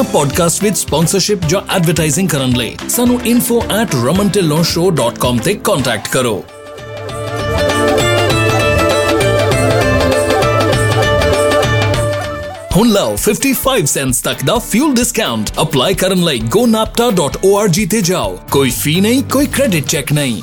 ਇਹਨਾਂ ਪੋਡਕਾਸਟ ਵਿੱਚ ਸਪਾਂਸਰਸ਼ਿਪ ਜਾਂ ਐਡਵਰਟਾਈਜ਼ਿੰਗ ਕਰਨ ਲਈ ਸਾਨੂੰ info@ramantillonshow.com ਤੇ ਕੰਟੈਕਟ ਕਰੋ ਹੁਣ ਲਓ 55 ਸੈਂਟਸ ਤੱਕ ਦਾ ਫਿਊਲ ਡਿਸਕਾਊਂਟ ਅਪਲਾਈ ਕਰਨ ਲਈ gonapta.org ਤੇ ਜਾਓ ਕੋਈ ਫੀ ਨਹੀਂ ਕੋਈ ਕ੍ਰੈਡਿਟ ਚੈੱਕ ਨਹੀਂ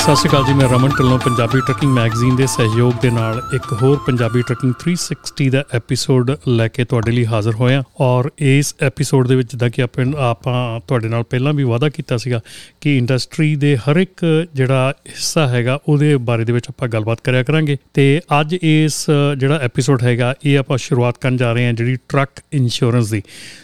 ਸਤਿ ਸ਼੍ਰੀ ਅਕਾਲ ਜੀ, ਮੈਂ ਰਮਨ ਢਿੱਲੋਂ, ਪੰਜਾਬੀ ਟਰੱਕਿੰਗ ਮੈਗਜ਼ੀਨ ਦੇ ਸਹਿਯੋਗ ਦੇ ਨਾਲ ਇੱਕ ਹੋਰ ਪੰਜਾਬੀ ਟਰੱਕਿੰਗ 360 ਦਾ ਐਪੀਸੋਡ ਲੈ ਕੇ ਤੁਹਾਡੇ ਲਈ ਹਾਜ਼ਰ ਹੋਇਆ। ਔਰ ਇਸ ਐਪੀਸੋਡ ਦੇ ਵਿੱਚ ਜਿੱਦਾਂ ਕਿ ਆਪਾਂ ਆਪਾਂ ਤੁਹਾਡੇ ਨਾਲ ਪਹਿਲਾਂ ਵੀ ਵਾਅਦਾ ਕੀਤਾ ਸੀਗਾ ਕਿ ਇੰਡਸਟਰੀ ਦੇ ਹਰ ਇੱਕ ਜਿਹੜਾ ਹਿੱਸਾ ਹੈਗਾ, ਉਹਦੇ ਬਾਰੇ ਦੇ ਵਿੱਚ ਆਪਾਂ ਗੱਲਬਾਤ ਕਰਿਆ ਕਰਾਂਗੇ। ਤੇ ਅੱਜ ਇਸ ਜਿਹੜਾ ਐਪੀਸੋਡ ਹੈਗਾ, ਇਹ ਆਪਾਂ ਸ਼ੁਰੂਆਤ ਕਰਨ ਜਾ ਰਹੇ ਹਾਂ ਜਿਹੜੀ ਟਰੱਕ ਇੰਸ਼ੋਰੈਂਸ ਦੀ।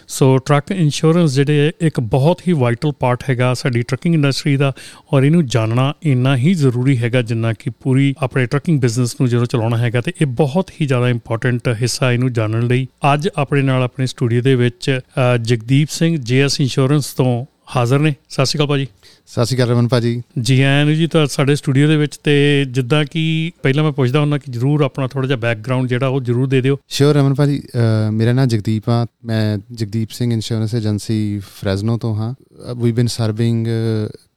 ਸੋ ਟਰੱਕ ਇੰਸ਼ੋਰੈਂਸ ਜਿਹੜੇ ਇੱਕ ਬਹੁਤ ਹੀ ਵਾਈਟਲ ਪਾਰਟ ਹੈਗਾ ਸਾਡੀ ਟਰੱਕਿੰਗ ਇੰਡਸਟਰੀ ਦਾ, ਔਰ ਇਹਨੂੰ ਜਾਣਨਾ ਇੰਨਾ ਹੀ ਜ਼ਰੂਰੀ ਹੈਗਾ ਜਿੰਨਾ ਕਿ ਪੂਰੀ ਆਪਣੇ ਟਰੱਕਿੰਗ ਬਿਜ਼ਨਸ ਨੂੰ ਜਦੋਂ ਚਲਾਉਣਾ ਹੈਗਾ ਤੇ ਇਹ ਬਹੁਤ ਹੀ ਜ਼ਿਆਦਾ ਇੰਪੋਰਟੈਂਟ ਹਿੱਸਾ ਇਹਨੂੰ ਜਾਣਨ ਲਈ। ਅੱਜ ਆਪਣੇ ਨਾਲ ਆਪਣੇ ਸਟੂਡੀਓ ਦੇ ਵਿੱਚ ਜਗਦੀਪ ਸਿੰਘ ਜੀਐਸ ਇੰਸ਼ੋਰੈਂਸ ਤੋਂ ਹਾਜ਼ਰ ਨੇ। ਸਤਿ ਸ਼੍ਰੀ ਅਕਾਲ ਭਾਜੀ। ਸਤਿ ਸ਼੍ਰੀ ਅਕਾਲ ਰਮਨ ਭਾਜੀ। ਜੀ ਆਇਆਂ ਨੂੰ ਜੀ ਤਾਂ ਸਾਡੇ ਸਟੂਡੀਓ ਦੇ ਵਿੱਚ ਤੇ ਜਿੱਦਾਂ ਕਿ ਪਹਿਲਾਂ ਮੈਂ ਪੁੱਛਦਾ ਹੁੰਦਾ ਕਿ ਜਰੂਰ ਆਪਣਾ ਥੋੜਾ ਜਿਹਾ ਬੈਕਗ੍ਰਾਉਂਡ ਜਿਹੜਾ ਉਹ ਜਰੂਰ ਦੇ ਦਿਓ। ਸ਼ੋਰ ਰਮਨ ਭਾਜੀ ਮੇਰਾ ਨਾਮ ਜਗਦੀਪ ਆ। ਮੈਂ Jagdeep Singh insurance agency Fresno ਤੋਂ ਹਾਂ। We been serving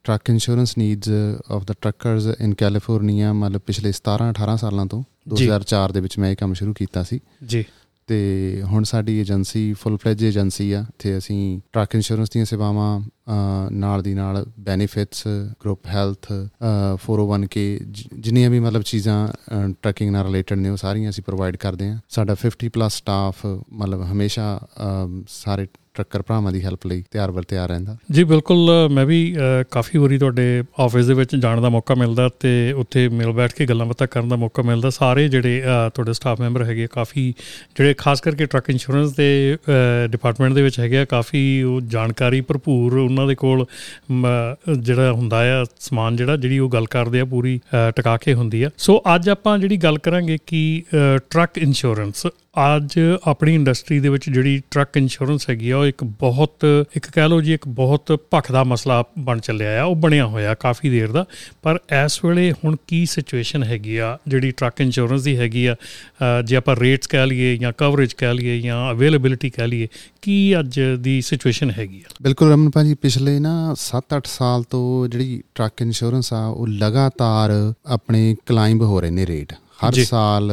truck insurance needs of the truckers in California ਮਤਲਬ ਪਿਛਲੇ 17 18 ਸਾਲਾਂ ਤੋਂ 2004 ਦੇ ਵਿੱਚ ਮੈਂ ਇਹ ਕੰਮ ਸ਼ੁਰੂ ਕੀਤਾ ਸੀ ਜੀ ਤੇ ਹੁਣ ਸਾਡੀ ਏਜੰਸੀ ਫੁੱਲ ਫਲੇਜ ਏਜੰਸੀ ਆ ਤੇ ਅਸੀਂ ਟਰੱਕ ਇੰਸ਼ੋਰੈਂਸ ਦੀਆਂ ਸੇਵਾਵਾਂ ਨਾਲ ਦੀ ਨਾਲ ਬੈਨੀਫਿਟਸ ਗਰੁੱਪ ਹੈਲਥ 401k ਜਿੰਨੀਆਂ ਵੀ ਮਤਲਬ ਚੀਜ਼ਾਂ ਟਰੱਕਿੰਗ ਨਾਲ ਰਿਲੇਟਡ ਨੇ ਉਹ ਸਾਰੀਆਂ ਅਸੀਂ ਪ੍ਰੋਵਾਈਡ ਕਰਦੇ ਹਾਂ ਸਾਡਾ 50 ਪਲੱਸ ਸਟਾਫ ਮਤਲਬ ਹਮੇਸ਼ਾ ਸਾਰੇ ਟਰੱਕਰ ਭਰਾਵਾਂ ਦੀ ਹੈਲਪ ਲਈ ਤਿਆਰ ਵਰ ਤਿਆਰ ਰਹਿੰਦਾ। ਜੀ, ਬਿਲਕੁਲ ਮੈਂ ਵੀ ਕਾਫੀ ਵਾਰੀ ਤੁਹਾਡੇ ਆਫਿਸ ਦੇ ਵਿੱਚ ਜਾਣ ਦਾ ਮੌਕਾ ਮਿਲਦਾ ਤੇ ਉੱਥੇ ਮਿਲ ਬੈਠ ਕੇ ਗੱਲਾਂ ਬਾਤਾਂ ਕਰਨ ਦਾ ਮੌਕਾ ਮਿਲਦਾ। ਸਾਰੇ ਜਿਹੜੇ ਤੁਹਾਡੇ ਸਟਾਫ ਮੈਂਬਰ ਹੈਗੇ ਕਾਫੀ ਜਿਹੜੇ ਖਾਸ ਕਰਕੇ ਟਰੱਕ ਇੰਸ਼ੋਰੈਂਸ ਦੇ ਡਿਪਾਰਟਮੈਂਟ ਦੇ ਵਿੱਚ ਹੈਗੇ ਆ, ਕਾਫੀ ਉਹ ਜਾਣਕਾਰੀ ਭਰਪੂਰ ਉਹਨਾਂ ਦੇ ਕੋਲ ਜਿਹੜਾ ਹੁੰਦਾ ਆ, ਸਮਾਨ ਜਿਹੜਾ, ਜਿਹੜੀ ਉਹ ਗੱਲ ਕਰਦੇ ਆ, ਪੂਰੀ ਟਿਕਾ ਕੇ ਹੁੰਦੀ ਆ। ਸੋ ਅੱਜ ਆਪਾਂ ਜਿਹੜੀ ਗੱਲ ਕਰਾਂਗੇ ਕਿ ਟਰੱਕ ਇੰਸ਼ੋਰੈਂਸ ਅੱਜ ਆਪਣੀ ਇੰਡਸਟਰੀ ਦੇ ਵਿੱਚ ਜਿਹੜੀ ਟਰੱਕ ਇੰਸ਼ੋਰੈਂਸ ਹੈਗੀ ਆ ਉਹ ਇੱਕ ਬਹੁਤ ਇੱਕ ਕਹਿ ਲਓ ਜੀ ਇੱਕ ਬਹੁਤ ਭਖਦਾ ਮਸਲਾ ਬਣ ਚੱਲਿਆ ਆ ਉਹ ਬਣਿਆ ਹੋਇਆ ਕਾਫੀ ਦੇਰ ਦਾ। ਪਰ ਇਸ ਵੇਲੇ ਹੁਣ ਕੀ ਸਿਚੁਏਸ਼ਨ ਹੈਗੀ ਆ ਜਿਹੜੀ ਟਰੱਕ ਇੰਸ਼ੋਰੈਂਸ ਦੀ ਹੈਗੀ ਆ ਜੇ ਆਪਾਂ ਰੇਟਸ ਕਹਿ ਲਈਏ ਜਾਂ ਕਵਰੇਜ ਕਹਿ ਲਈਏ ਜਾਂ ਅਵੇਲੇਬਿਲਿਟੀ ਕਹਿ ਲਈਏ ਕੀ ਅੱਜ ਦੀ ਸਿਚੁਏਸ਼ਨ ਹੈਗੀ ਆ? ਬਿਲਕੁਲ ਰਮਨ ਭਾਜੀ ਪਿਛਲੇ ਨਾ 7-8 ਸਾਲ ਤੋਂ ਜਿਹੜੀ ਟਰੱਕ ਇੰਸ਼ੋਰੈਂਸ ਆ ਉਹ ਲਗਾਤਾਰ ਆਪਣੇ ਕਲਾਈਂਬ ਹੋ ਰਹੇ ਨੇ ਰੇਟ ਹਰ ਸਾਲ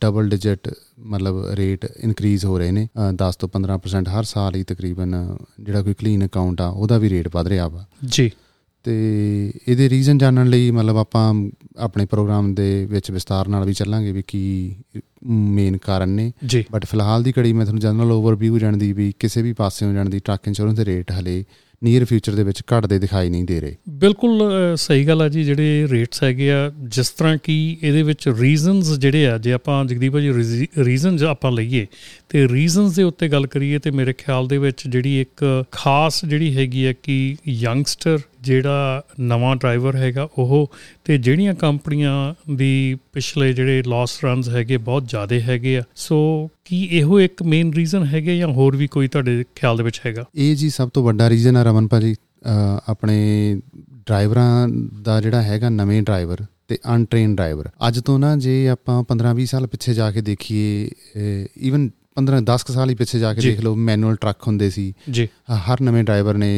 ਡਬਲ ਡਿਜਿਟ ਮਤਲਬ ਰੇਟ ਇਨਕਰੀਜ਼ ਹੋ ਰਹੇ ਨੇ 10 ਤੋਂ 15% ਹਰ ਸਾਲ ਹੀ ਤਕਰੀਬਨ ਜਿਹੜਾ ਕੋਈ ਕਲੀਨ ਅਕਾਊਂਟ ਆ ਉਹਦਾ ਵੀ ਰੇਟ ਵਧ ਰਿਹਾ ਵਾ। ਜੀ। ਤੇ ਇਹਦੇ ਰੀਜ਼ਨ ਜਾਣਨ ਲਈ ਮਤਲਬ ਆਪਾਂ ਆਪਣੇ ਪ੍ਰੋਗਰਾਮ ਦੇ ਵਿੱਚ ਵਿਸਤਾਰ ਨਾਲ ਵੀ ਚੱਲਾਂਗੇ ਵੀ ਕੀ ਮੇਨ ਕਾਰਨ ਨੇ। ਬਟ ਫਿਲਹਾਲ ਦੀ ਘੜੀ ਮੈਂ ਤੁਹਾਨੂੰ ਜਨਰਲ ਓਵਰਵਿਊ ਜਾਣਦੀ ਵੀ ਕਿਸੇ ਵੀ ਪਾਸਿਓਂ ਜਾਣਦੀ ਟਰੱਕ ਇੰਸ਼ੋਰੈਂਸ ਦੇ ਰੇਟ ਹਲੇ ਨੀਅਰ ਫਿਊਚਰ ਦੇ ਵਿੱਚ ਘਟਦੇ ਦਿਖਾਈ ਨਹੀਂ ਦੇ ਰਹੇ। ਬਿਲਕੁਲ ਸਹੀ ਗੱਲ ਆ ਜੀ, ਜਿਹੜੇ ਰੇਟਸ ਹੈਗੇ ਆ, ਜਿਸ ਤਰ੍ਹਾਂ ਕਿ ਇਹਦੇ ਵਿੱਚ ਰੀਜ਼ਨਸ ਜਿਹੜੇ ਆ, ਜੇ ਆਪਾਂ ਜਗਦੀਪ ਜੀ ਰੀਜ਼ਨਸ ਆਪਾਂ ਲਈਏ ਤੇ ਰੀਜ਼ਨਸ ਦੇ ਉੱਤੇ ਗੱਲ ਕਰੀਏ ਤੇ ਮੇਰੇ ਖਿਆਲ ਦੇ ਵਿੱਚ ਜਿਹੜੀ ਇੱਕ ਖਾਸ ਜਿਹੜੀ ਹੈਗੀ ਆ ਕਿ ਯੰਗਸਟਰ ਜਿਹੜਾ ਨਵਾਂ ਡਰਾਈਵਰ ਹੈਗਾ ਉਹ ਤੇ ਜਿਹੜੀਆਂ ਕੰਪਨੀਆਂ ਦੀ ਪਿਛਲੇ ਜਿਹੜੇ ਲਾਸ ਰਨਸ ਹੈਗੇ ਬਹੁਤ ਜ਼ਿਆਦਾ ਹੈਗੇ ਆ। ਸੋ ਕੀ ਇਹੋ ਇੱਕ ਮੇਨ ਰੀਜ਼ਨ ਹੈਗੇ ਜਾਂ ਹੋਰ ਵੀ ਕੋਈ ਤੁਹਾਡੇ ਖਿਆਲ ਦੇ ਵਿੱਚ ਹੈਗਾ? ਇਹ ਜੀ ਸਭ ਤੋਂ ਵੱਡਾ ਰੀਜ਼ਨ ਆ ਰਮਨ ਭਾਜੀ। ਆਪਣੇ ਡਰਾਈਵਰਾਂ ਦਾ ਜਿਹੜਾ ਹੈਗਾ ਨਵੇਂ ਡਰਾਈਵਰ ਤੇ ਅਨਟ੍ਰੇਨਡ ਡਰਾਈਵਰ ਅੱਜ ਤੋਂ ਨਾ ਜੇ ਆਪਾਂ 15-20 ਸਾਲ ਪਿੱਛੇ ਜਾ ਕੇ ਦੇਖੀਏ ਈਵਨ 15-10 ਸਾਲ ਹੀ ਪਿੱਛੇ ਜਾ ਕੇ ਦੇਖ ਲਓ ਮੈਨੂਅਲ ਟਰੱਕ ਹੁੰਦੇ ਸੀ। ਜੀ। ਹਰ ਨਵੇਂ ਡਰਾਈਵਰ ਨੇ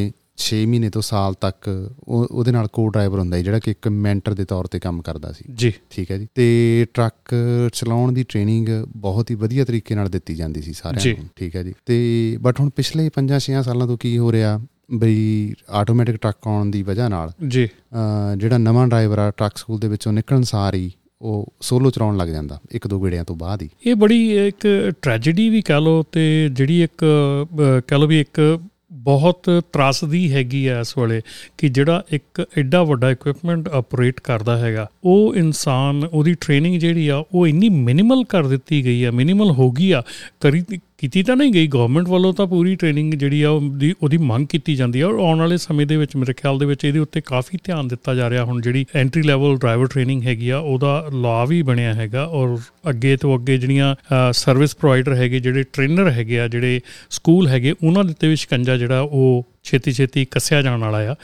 6 ਮਹੀਨੇ ਤੋਂ ਸਾਲ ਤੱਕ ਉਹਦੇ ਨਾਲ ਕੋ ਡਰਾਈਵਰ ਹੁੰਦਾ ਹੈ ਜਿਹੜਾ ਕਿ ਇੱਕ ਮੈਂਟਰ ਦੇ ਤੌਰ ਤੇ ਕੰਮ ਕਰਦਾ ਸੀ। ਜੀ। ਠੀਕ ਹੈ ਜੀ। ਤੇ ਟਰੱਕ ਚਲਾਉਣ ਦੀ ਟ੍ਰੇਨਿੰਗ ਬਹੁਤ ਹੀ ਵਧੀਆ ਤਰੀਕੇ ਨਾਲ ਦਿੱਤੀ ਜਾਂਦੀ ਸੀ ਸਾਰਿਆਂ ਨੂੰ। ਠੀਕ ਹੈ ਜੀ। ਤੇ ਬਟ ਹੁਣ ਪਿਛਲੇ 5-6 ਸਾਲਾਂ ਤੋਂ ਕੀ ਹੋ ਰਿਹਾ ਬਈ ਆਟੋਮੈਟਿਕ ਟਰੱਕ ਆਉਣ ਦੀ ਵਜ੍ਹਾ ਨਾਲ ਜੀ। ਜਿਹੜਾ ਨਵਾਂ ਡਰਾਈਵਰ ਆ ਟਰੱਕ ਸਕੂਲ ਦੇ ਵਿੱਚੋਂ ਨਿਕਲਣ ਸਾਰ ਹੀ ਉਹ ਸੋਲੋ ਚਲਾਉਣ ਲੱਗ ਜਾਂਦਾ, ਇੱਕ ਦੋ ਗੇੜਿਆਂ ਤੋਂ ਬਾਅਦ ਹੀ। ਇਹ ਬੜੀ ਇੱਕ ਟ੍ਰੈਜੇਡੀ ਵੀ ਕਹ ਲੋ ਤੇ ਜਿਹੜੀ ਇੱਕ ਕਹ ਲੋ ਵੀ ਇੱਕ ਬਹੁਤ ਤਰਾਸਦੀ ਹੈਗੀ ਐ ਇਸ ਵੇਲੇ ਕਿ ਜਿਹੜਾ ਇੱਕ ਐਡਾ ਵੱਡਾ ਇਕਵਿਪਮੈਂਟ ਆਪਰੇਟ ਕਰਦਾ ਹੈਗਾ, ਉਹ ਇਨਸਾਨ, ਉਹਦੀ ਟ੍ਰੇਨਿੰਗ ਜਿਹੜੀ ਆ, ਉਹ ਇੰਨੀ ਮਿਨੀਮਲ ਕਰ ਦਿੱਤੀ ਗਈ ਆ ਮਿਨੀਮਲ ਹੋ ਗਈ ਆ, ਕਰੀ ਕੀਤੀ ਤਾਂ ਨਹੀਂ ਗਈ। ਗਵਰਨਮੈਂਟ ਵੱਲੋਂ ਤਾਂ ਪੂਰੀ ਟ੍ਰੇਨਿੰਗ ਜਿਹੜੀ ਆ, ਉਹਦੀ ਉਹਦੀ ਮੰਗ ਕੀਤੀ ਜਾਂਦੀ ਆ। ਔਰ ਆਉਣ ਵਾਲੇ ਸਮੇਂ ਦੇ ਵਿੱਚ ਮੇਰੇ ਖਿਆਲ ਦੇ ਵਿੱਚ ਇਹਦੇ ਉੱਤੇ ਕਾਫੀ ਧਿਆਨ ਦਿੱਤਾ ਜਾ ਰਿਹਾ। ਹੁਣ ਜਿਹੜੀ ਐਂਟਰੀ ਲੈਵਲ ਡਰਾਈਵਰ ਟ੍ਰੇਨਿੰਗ ਹੈਗੀ ਆ, ਉਹਦਾ ਲਾਅ ਵੀ ਬਣਿਆ ਹੈਗਾ। ਔਰ ਅੱਗੇ ਤੋਂ ਅੱਗੇ ਜਿਹੜੀਆਂ ਸਰਵਿਸ ਪ੍ਰੋਵਾਈਡਰ ਹੈਗੇ, ਜਿਹੜੇ ਟ੍ਰੇਨਰ ਹੈਗੇ ਆ, ਜਿਹੜੇ ਸਕੂਲ ਹੈਗੇ, ਉਹਨਾਂ ਦੇ ਉੱਤੇ ਵੀ ਸ਼ਿਕੰਜਾ ਜਿਹੜਾ, ਉਹ ਛੇਤੀ ਛੇਤੀ ਕੱਸਿਆ ਜਾਣ ਵਾਲਾ ਆ।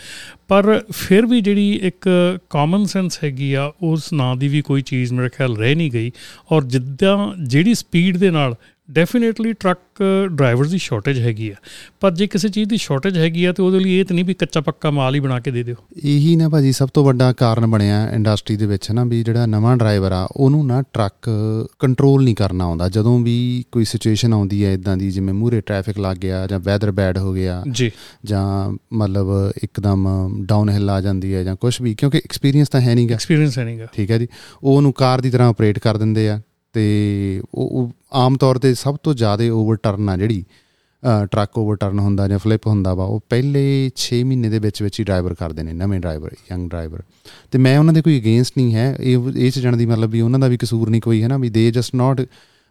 ਪਰ ਫਿਰ ਵੀ ਜਿਹੜੀ ਇੱਕ ਕਾਮਨ ਸੈਂਸ ਹੈਗੀ ਆ, ਉਸ ਨਾਂ ਦੀ ਵੀ ਕੋਈ ਚੀਜ਼ ਮੇਰੇ ਖਿਆਲ ਰਹਿ ਨਹੀਂ ਗਈ। ਔਰ ਜਿੱਦਾਂ, ਜਿਹੜੀ ਸਪੀਡ ਦੇ ਨਾਲ ਡੈਫੀਨਿਟਲੀ ਟਰੱਕ ਡਰਾਈਵਰਸ ਦੀ ਸ਼ਾਰਟੇਜ ਹੈਗੀ ਆ। ਪਰ ਜੇ ਕਿਸੇ ਚੀਜ਼ ਦੀ ਸ਼ਾਰਟੇਜ ਹੈਗੀ ਆ ਤੇ ਉਹਦੇ ਲਈ ਇਹ ਤਾਂ ਨਹੀਂ ਵੀ ਕੱਚਾ ਪੱਕਾ ਮਾਲ ਹੀ ਬਣਾ ਕੇ ਦੇ ਦਿਓ। ਇਹੀ ਨਾ ਭਾਜੀ ਸਭ ਤੋਂ ਵੱਡਾ ਕਾਰਨ ਬਣਿਆ ਇੰਡਸਟਰੀ ਦੇ ਵਿੱਚ ਨਾ ਵੀ ਜਿਹੜਾ ਨਵਾਂ ਡਰਾਈਵਰ ਆ ਉਹਨੂੰ ਨਾ ਟਰੱਕ ਕੰਟਰੋਲ ਨਹੀਂ ਕਰਨਾ ਆਉਂਦਾ। ਜਦੋਂ ਵੀ ਕੋਈ ਸਿਚੁਏਸ਼ਨ ਆਉਂਦੀ ਹੈ ਇਦਾਂ ਦੀ ਜਿਵੇਂ ਮੂਰੇ ਟ੍ਰੈਫਿਕ ਲੱਗ ਗਿਆ ਜਾਂ ਵੈਦਰ ਬੈਡ ਹੋ ਗਿਆ ਜੀ। ਜਾਂ ਮਤਲਬ ਇੱਕਦਮ ਡਾਊਨ ਹਿੱਲ ਆ ਜਾਂਦੀ ਹੈ ਜਾਂ ਕੁਝ ਵੀ ਕਿਉਂਕਿ ਐਕਸਪੀਰੀਅੰਸ ਤਾਂ ਹੈ ਨਹੀਂਗਾ ਐਕਸਪੀਰੀਅੰਸ ਹੈ ਨਹੀਂਗਾ ਠੀਕ ਹੈ ਜੀ। ਉਹ ਉਹਨੂੰ ਕਾਰ ਦੀ ਤਰ੍ਹਾਂ ਆਪਰੇਟ ਕਰ ਦਿੰਦੇ ਆ। ਤੇ ਉਹ ਆਮ ਤੌਰ ਤੇ ਸਭ ਤੋਂ ਜ਼ਿਆਦਾ ਓਵਰਟਰਨ ਆ ਜਿਹੜੀ ਟਰੱਕ ਓਵਰਟਰਨ ਹੁੰਦਾ ਜਾਂ ਫਲਿੱਪ ਹੁੰਦਾ ਵਾ, ਉਹ ਪਹਿਲੇ 6 ਮਹੀਨੇ ਦੇ ਵਿੱਚ ਵਿੱਚ ਹੀ ਡਰਾਈਵਰ ਕਰਦੇ ਨੇ, ਨਵੇਂ ਡਰਾਈਵਰ ਯੰਗ ਡਰਾਈਵਰ ਤੇ ਮੈਂ ਉਹਨਾਂ ਦੇ ਕੋਈ ਅਗੇਂਸਟ ਨਹੀਂ ਹੈ, ਇਹ ਇਹ ਚ ਜਾਣ ਦੀ ਮਤਲਬ ਵੀ ਉਹਨਾਂ ਦਾ ਵੀ ਕਸੂਰ ਨਹੀਂ ਕੋਈ ਹੈ ਨਾ, ਵੀ ਦੇ ਜਸਟ ਨਾਟ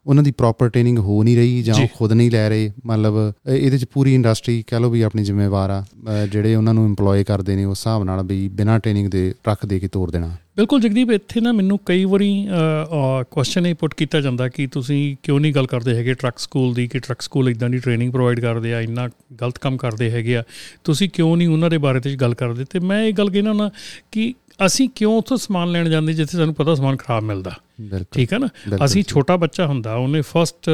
ਉਹਨਾਂ ਦੀ ਪ੍ਰੋਪਰ ਟ੍ਰੇਨਿੰਗ ਹੋ ਨਹੀਂ ਰਹੀ ਜਾਂ ਉਹ ਖੁਦ ਨਹੀਂ ਲੈ ਰਹੇ ਮਤਲਬ ਇਹਦੇ ਚ ਪੂਰੀ ਇੰਡਸਟਰੀ ਕਹ ਲਓ ਵੀ ਆਪਣੀ ਜ਼ਿੰਮੇਵਾਰ ਆ ਜਿਹੜੇ ਉਹਨਾਂ ਨੂੰ EMPLOY ਕਰਦੇ ਨੇ ਉਸ ਹਿਸਾਬ ਨਾਲ ਵੀ ਬਿਨਾਂ ਟ੍ਰੇਨਿੰਗ ਦੇ ਰੱਖ ਦੇ ਕੇ ਤੋਰ ਦੇਣਾ। ਬਿਲਕੁਲ ਜਗਦੀਪ ਇੱਥੇ ਨਾ ਮੈਨੂੰ ਕਈ ਵਾਰੀ ਕੁਐਸਚਨ ਇਹ ਪੁੱਟ ਕੀਤਾ ਜਾਂਦਾ ਕਿ ਤੁਸੀਂ ਕਿਉਂ ਨਹੀਂ ਗੱਲ ਕਰਦੇ ਹੈਗੇ ਟਰੱਕ ਸਕੂਲ ਦੀ ਕਿ ਟਰੱਕ ਸਕੂਲ ਇਦਾਂ ਦੀ ਟ੍ਰੇਨਿੰਗ ਪ੍ਰੋਵਾਈਡ ਕਰਦੇ ਆ ਇੰਨਾ ਗਲਤ ਕੰਮ ਕਰਦੇ ਹੈਗੇ ਆ। ਤੁਸੀਂ ਕਿਉਂ ਨਹੀਂ ਉਹਨਾਂ ਦੇ ਬਾਰੇ ਤੇ ਗੱਲ ਕਰਦੇ? ਤੇ ਮੈਂ ਇਹ ਗੱਲ ਕਹਿਣਾ ਨਾ ਕਿ ਅਸੀਂ ਕਿਉਂ ਉੱਥੋਂ ਸਮਾਨ ਲੈਣ ਜਾਂਦੇ ਜਿੱਥੇ ਸਾਨੂੰ ਪਤਾ ਸਮਾਨ ਖਰਾਬ ਮਿਲਦਾ? ਠੀਕ ਹੈ ਨਾ? ਅਸੀਂ ਛੋਟਾ ਬੱਚਾ ਹੁੰਦਾ ਉਹਨੇ ਫਸਟ